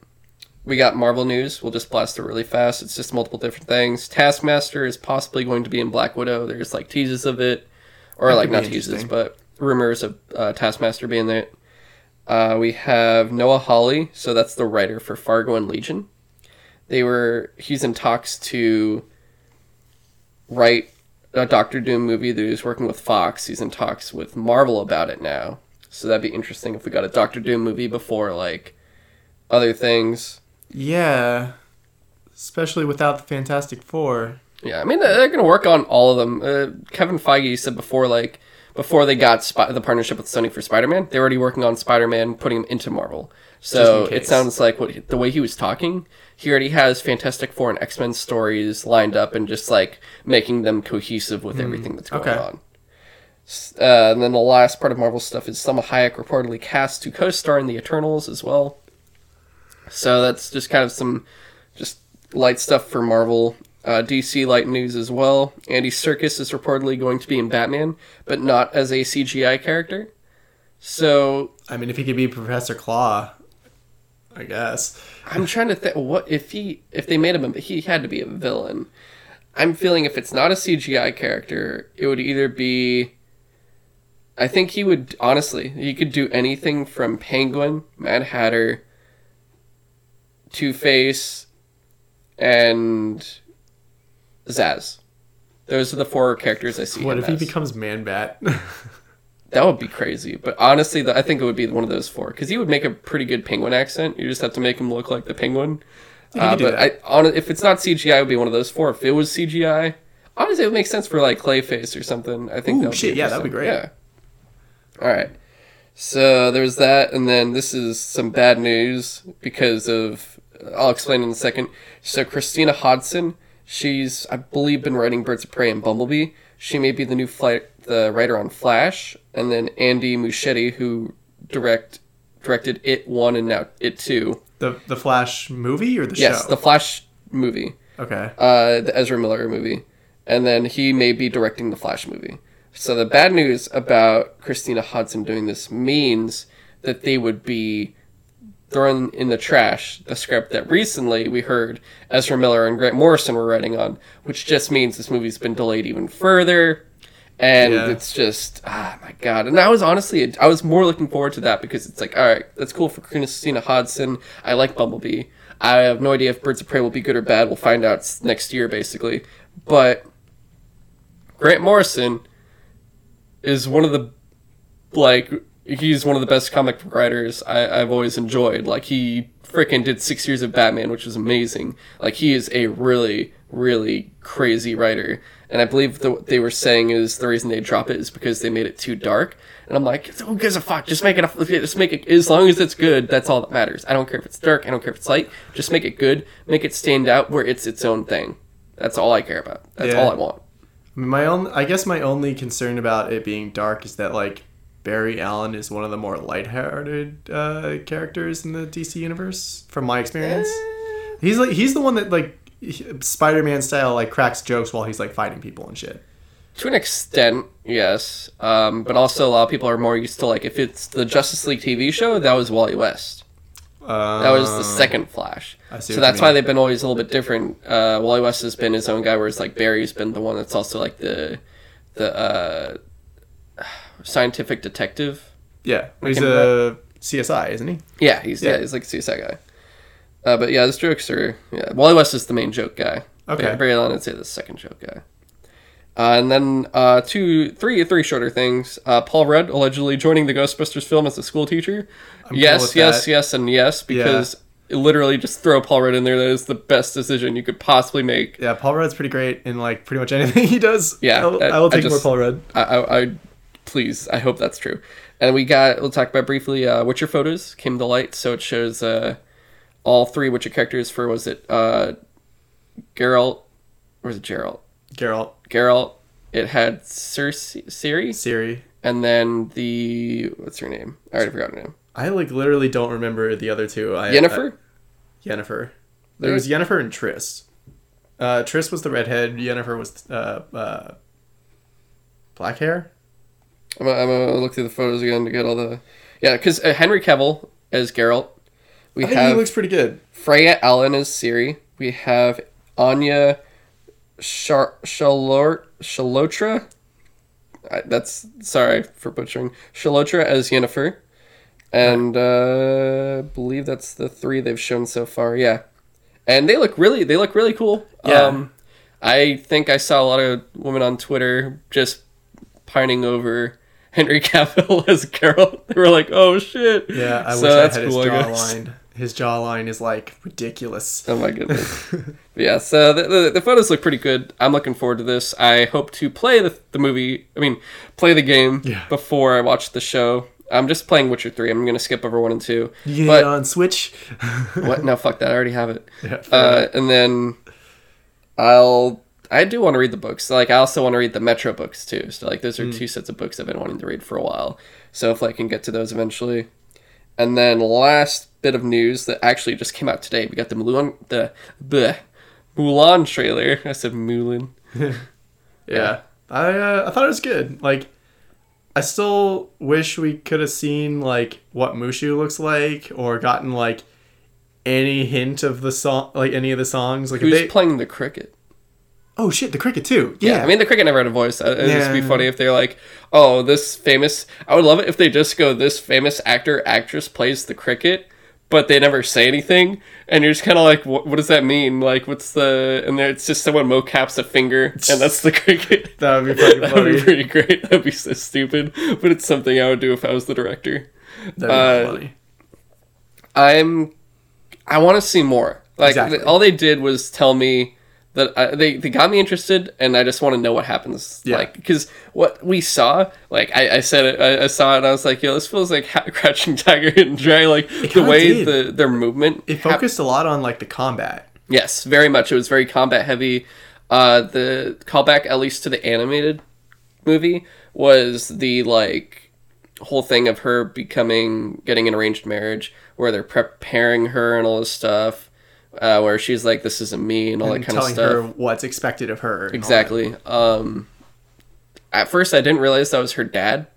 We got Marvel news. We'll just blast it really fast. It's just multiple different things. Taskmaster is possibly going to be in Black Widow. There's like teases of it, or That like not teases, but rumors of uh, Taskmaster being there. Uh, we have Noah Hawley, so that's the writer for Fargo and Legion. They were he's in talks to write a Doctor Doom movie that he's working with Fox. He's in talks with Marvel about it now. So that'd be interesting if we got a Doctor Doom movie before like other things. Yeah, especially without the Fantastic Four. Yeah, I mean they're gonna work on all of them. Uh, Kevin Feige said before, like before they got Sp- the partnership with Sony for Spider-Man, they're already working on Spider-Man, putting him into Marvel. So in it sounds like what the way he was talking, he already has Fantastic Four and X Men stories lined up, and just like making them cohesive with everything that's going okay. on. Uh, and then the last part of Marvel stuff is Salma Hayek reportedly cast to co-star in the Eternals as well. So that's just kind of some just light stuff for Marvel. Uh, DC light news as well. Andy Serkis is reportedly going to be in Batman, but not as a CGI character. So I mean, if he could be Professor Claw, I guess. I'm trying to think. What if he if they made him? A, he had to be a villain. I'm feeling if it's not a CGI character, it would either be. I think he would honestly. He could do anything from Penguin, Mad Hatter, Two Face, and Zsasz. Those are the four characters I see. What if he becomes Man Bat? That would be crazy. But honestly, th- I think it would be one of those four because he would make a pretty good penguin accent. You just have to make him look like the penguin. Uh, but I, on, if it's not CGI, it would be one of those four. If it was CGI, honestly, it would make sense for like Clayface or something. I think Ooh, that would shit, be yeah, that'd be great. Yeah. All right. So there's that, and then this is some bad news because of. I'll explain in a second. So Christina Hodson, she's I believe been writing Birds of Prey and Bumblebee. She may be the new flight, the writer on Flash, and then Andy Muschietti, who direct directed It One and now It Two. the the Flash movie or the Yes, show? the Flash movie okay. uh, the Ezra Miller movie, and then he may be directing the Flash movie. So the bad news about Christina Hodson doing this means that they would be thrown in the trash the script that recently we heard Ezra Miller and Grant Morrison were writing on, which just means this movie's been delayed even further. And Yeah. it's just ah my god. And I was honestly I was more looking forward to that because it's like all right, that's cool for Christina Hodson. I like Bumblebee. I have no idea if Birds of Prey will be good or bad. We'll find out next year basically. But Grant Morrison is one of the like he's one of the best comic book writers I, I've always enjoyed. Like he freaking did six years of Batman, which was amazing. Like he is a really, really crazy writer. And I believe the, what they were saying is the reason they drop it is because they made it too dark. And I'm like, who gives a fuck? Just make it. A, just make it. As long as it's good, that's all that matters. I don't care if it's dark. I don't care if it's light. Just make it good. Make it stand out where it's its own thing. That's all I care about. That's Yeah. all I want. My own, I guess, my only concern about it being dark is that like Barry Allen is one of the more lighthearted uh, characters in the DC universe, from my experience. He's like he's the one that like Spider-Man style like cracks jokes while he's like fighting people and shit. To an extent, yes. Um, but also, a lot of people are more used to like if it's the Justice League TV show, that was Wally West. Uh, That was the second Flash. So that's why they've been always a little bit different. Uh, Wally West has been his own guy, whereas like Barry's been the one that's also like the the uh, scientific detective. yeah. He's a CSI, isn't he? Yeah, he's yeah, Yeah. he's like a CSI guy. Uh, but yeah, the jokes are yeah. Wally West is the main joke guy. Okay. Barry Allen, I'd say the second joke guy. Uh, and then uh, two, three, three shorter things. Uh, Paul Rudd allegedly joining the Ghostbusters film as a school teacher. cool yes, with yes, that. yes, and yes, because literally just throw Paul Rudd in there. That is the best decision you could possibly make. Yeah, Paul Rudd's pretty great in like pretty much anything he does. Yeah, I- I will I take just- more Paul Rudd. I, I, I please, I hope that's true. And we got, we'll talk about briefly. Uh, Witcher photos came to light, so it shows uh, all three Witcher characters for was it uh, Geralt or was it Geralt? Geralt, Geralt. It had Cersei, Ciri, Siri. and then the what's her name? I already forgot her name. I like literally don't remember the other two. I, Yennefer. I- Yennefer. There was Yennefer and Triss. Uh, Triss was the redhead. Yennefer was uh, uh, black hair. I'm gonna, I'm gonna look through the photos again to get all the yeah, because uh, Henry Cavill as Geralt. We I think have he looks pretty good. Freya Allan as Ciri. We have Anya Char- Shalor- Shalotra. I, that's sorry for butchering. Shalotra as Yennefer, and uh, I believe that's the three they've shown so far. Yeah, and they look really they look really cool. Yeah. Um, I think I saw a lot of women on Twitter just pining over Henry Cavill as Geralt. They were like, "Oh shit!" Yeah, I So wish I that's had cool, his jawline. His jawline is like ridiculous. Oh my goodness. Yeah, so the, the, the photos look pretty good. I'm looking forward to this. I hope to play the, the movie, I mean, play the game Yeah. before I watch the show. I'm just playing Witcher 3. I'm going to skip over 1 and 2. You get But- on Switch. What? No, fuck that. I already have it. Yeah, Uh, and then I'll. I do want to read the books. Like I also want to read the Metro books too. So like those are two sets of books I've been wanting to read for a while. So if I can get to those eventually. And then last bit of news that actually just came out today. We got the Mulan the the Mulan trailer. I said Mulan. yeah, I uh, I thought it was good. Like, I still wish we could have seen like what Mushu looks like, or gotten like any hint of the song, like any of the songs. Like, if Who's they, playing the cricket? Oh shit, the cricket too. Yeah, Yeah, I mean the cricket never had a voice. It'd just be funny if they're like, "Oh, this famous." I would love it if they just go, "This famous actor actress plays the cricket," but they never say anything, and you're just kind of like, what, "What does that mean? Like, what's the?" And there, it's just someone mocaps a finger, and that's the cricket. that would be fucking that would be pretty great. That'd be so stupid, but it's something I would do if I was the director. That'd be uh, funny. I'm I want to see more. Like Exactly. all they did was tell me that I, they they got me interested, and I just want to know what happens. Yeah. Like because what we saw, like I, I said it, I, I saw it, and I was like, yo, this feels like ha- Crouching Tiger, Hidden Dragon. Like the way did. the their movement. It focused a lot on like the combat. Yes, very much. It was very combat heavy. Uh, the callback, at least to the animated movie, was the like whole thing of her becoming getting an arranged marriage, where they're preparing her and all this stuff. Uh, where she's like, "This isn't me," and all and that kind of stuff. telling her what's expected of her. and all that. Exactly. Um, at first, I didn't realize that was her dad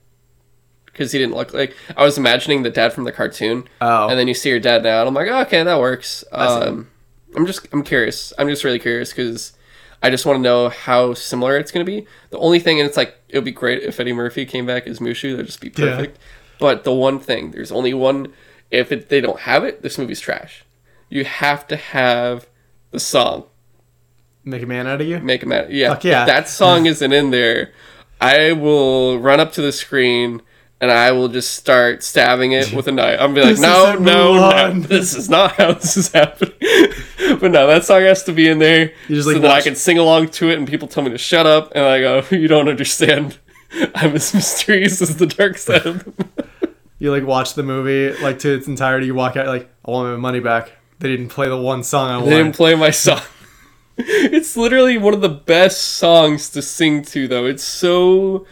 because he didn't look like. I was imagining the dad from the cartoon, Oh. and then you see her dad now, and I'm like, oh, okay, that works. Um, I'm just, I'm curious. I'm just really curious because I just want to know how similar it's going to be. The only thing, and it's like, it would be great if Eddie Murphy came back as Mushu. That'd just be Yeah. perfect. But the one thing, there's only one. If it, they don't have it, this movie's trash. You have to have the song. Make a man out of you. Make a man. Yeah. Fuck yeah. If that song isn't in there, I will run up to the screen and I will just start stabbing it with a knife. I'm be like, no, no, no, this is not how this is happening. but no, that song has to be in there You just, so like, that I can sing along to it and people tell me to shut up and I go, you don't understand. I'm as mysterious as the dark side You like watch the movie like to its entirety. You walk out like, I want my money back. They didn't play the one song I They didn't play my song. it's literally one of the best songs to sing to, though. It's so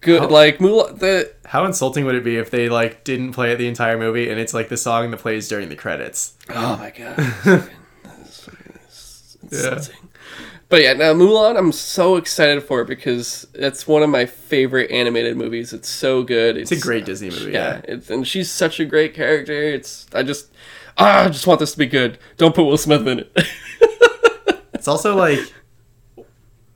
good. How- Like Mulan, the How insulting would it be if they like didn't play it the entire movie and it's like the song that plays during the credits? oh my god, That's fucking- that's insulting. But yeah, now Mulan, I'm so excited for it because it's one of my favorite animated movies. It's so good. It's, It's a great Disney movie. yeah, Yeah. it's, and she's such a great character. It's I just ah, I just want this to be good. Don't put Will Smith in it. It's also like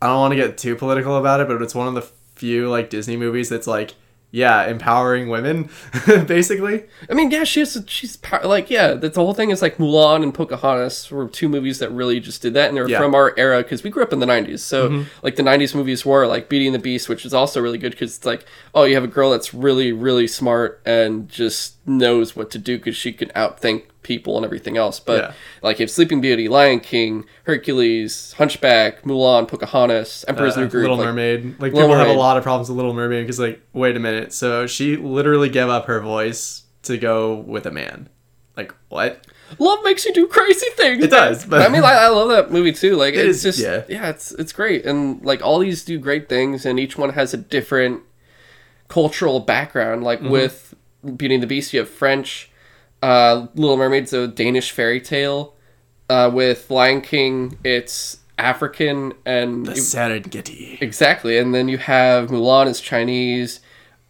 I don't want to get too political about it, but it's one of the few like Disney movies that's like yeah, empowering women basically. I mean, yeah, she's she's like yeah. That's the whole thing is like Mulan and Pocahontas were two movies that really just did that, and they're Yeah. from our era because we grew up in the '90s. So Mm-hmm. like the '90s movies were like Beauty and the Beast, which is also really good because it's like oh, you have a girl that's really really smart and just knows what to do because she can outthink people and everything else. But Yeah. like if Sleeping Beauty, Lion King, Hercules, Hunchback, Mulan, Pocahontas, Emperor's Uh, New Groove, Little like, Mermaid. Like Little people have a lot of problems with Little Mermaid because like wait a minute, so she literally gave up her voice to go with a man. like what? Love makes you do crazy things. It does, but I mean, I, I love that movie too. Like, It it's is- just yeah. yeah. it's it's great, and like all these do great things, and each one has a different cultural background. Like Mm-hmm. with Beauty and the Beast, you have French. Uh, Little Mermaid's a Danish fairy tale. Uh, with Lion King, it's African and the Serengeti. Exactly, and then you have Mulan is Chinese,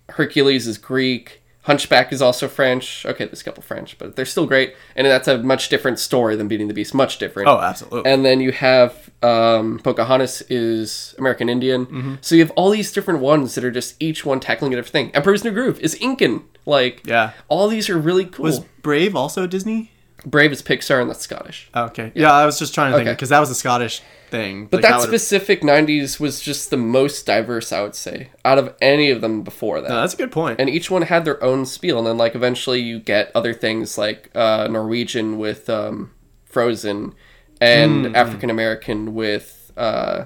Hercules is Greek, Hunchback is also French. Okay, there's a couple French, but they're still great, and that's a much different story than Beating the Beast, much different. Oh, absolutely. And then you have um, Pocahontas is American Indian. Mm-hmm. So you have all these different ones that are just each one tackling a different thing. Emperor's New Groove is Incan. Like, Yeah. all these are really cool. Was Brave also Disney? Brave is Pixar, and that's Scottish. Okay. Yeah, I was just trying to think Okay. because that was a Scottish thing. But Like, that would've- specific 90s was just the most diverse, I would say, out of any of them before that. No, that's a good point. and each one had their own spiel and then like eventually you get other things like uh, norwegian with um, frozen and Hmm. african american with uh,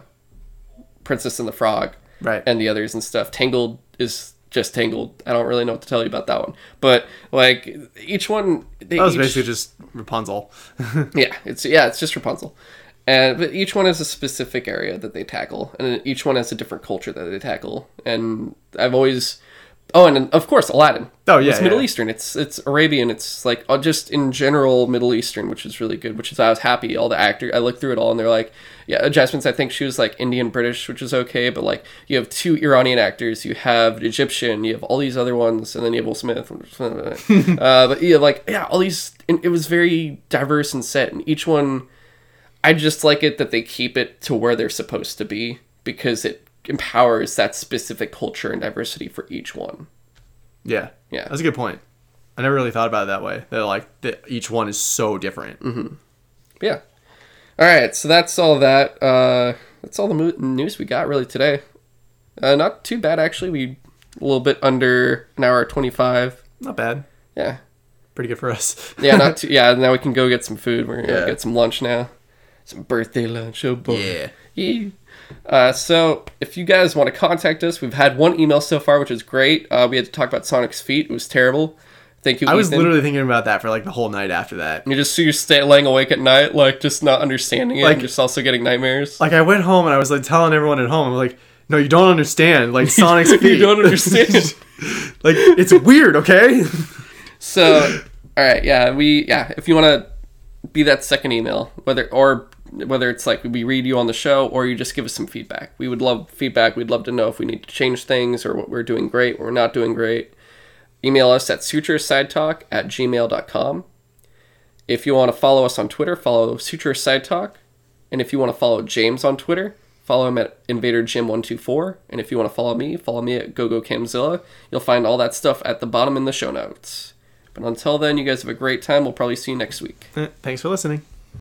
princess and the frog Right. and the others and stuff tangled is just tangled i don't really know what to tell you about that one but like each one they that was each- basically just Rapunzel. yeah, it's yeah, it's just Rapunzel. And but each one has a specific area that they tackle, and each one has a different culture that they tackle. And I've always, oh, and of course Aladdin. Oh, yeah, it's Middle yeah. Eastern. It's it's Arabian. It's like uh, just in general Middle Eastern, which is really good. Which is I was happy. All the actor, I looked through it all, and they're like, yeah, adjustments. I think she was like Indian British, which is okay. But like you have two Iranian actors, you have Egyptian, you have all these other ones, and then you have Will Smith. uh, but yeah, like yeah, all these. And it was very diverse and set, and each one. I just like it that they keep it to where they're supposed to be because it empowers that specific culture and diversity for each one. Yeah. Yeah. That's a good point. I never really thought about it that way. That like that each one is so different. Mm-hmm. Yeah. All right, so that's all that. Uh, that's all the mo- news we got really today. Uh, not too bad actually. We a little bit under an hour twenty-five. Not bad. Yeah. Pretty good for us. Yeah, not too. Yeah, now we can go get some food. We're gonna Yeah. get some lunch now. Some birthday lunch. Oh boy. Yeah. Yeah. Uh, so if you guys want to contact us, we've had one email so far, which is great. Uh, we had to talk about Sonic's feet. It was terrible. Thank you. I was Ethan. literally thinking about that for like the whole night after that. You just so you're stay, laying awake at night, like just not understanding it, Like- and just also getting nightmares. Like I went home and I was like telling everyone at home, I'm like, no, you don't understand. Like Sonic's feet. you don't understand. like it's weird, okay? so, all right, yeah, we yeah. If you want to be that second email, whether or whether it's like we read you on the show or you just give us some feedback, we would love feedback. We'd love to know if we need to change things or what we're doing great, what we're not doing great. Email us at sutrosidetalk at gmail.com. If you want to follow us on Twitter, follow Sutro Sidetalk. And if you want to follow James on Twitter, follow him at InvaderJim124. And if you want to follow me, follow me at GoGoKamzilla. You'll find all that stuff at the bottom in the show notes. But until then, you guys have a great time. We'll probably see you next week. Thanks for listening.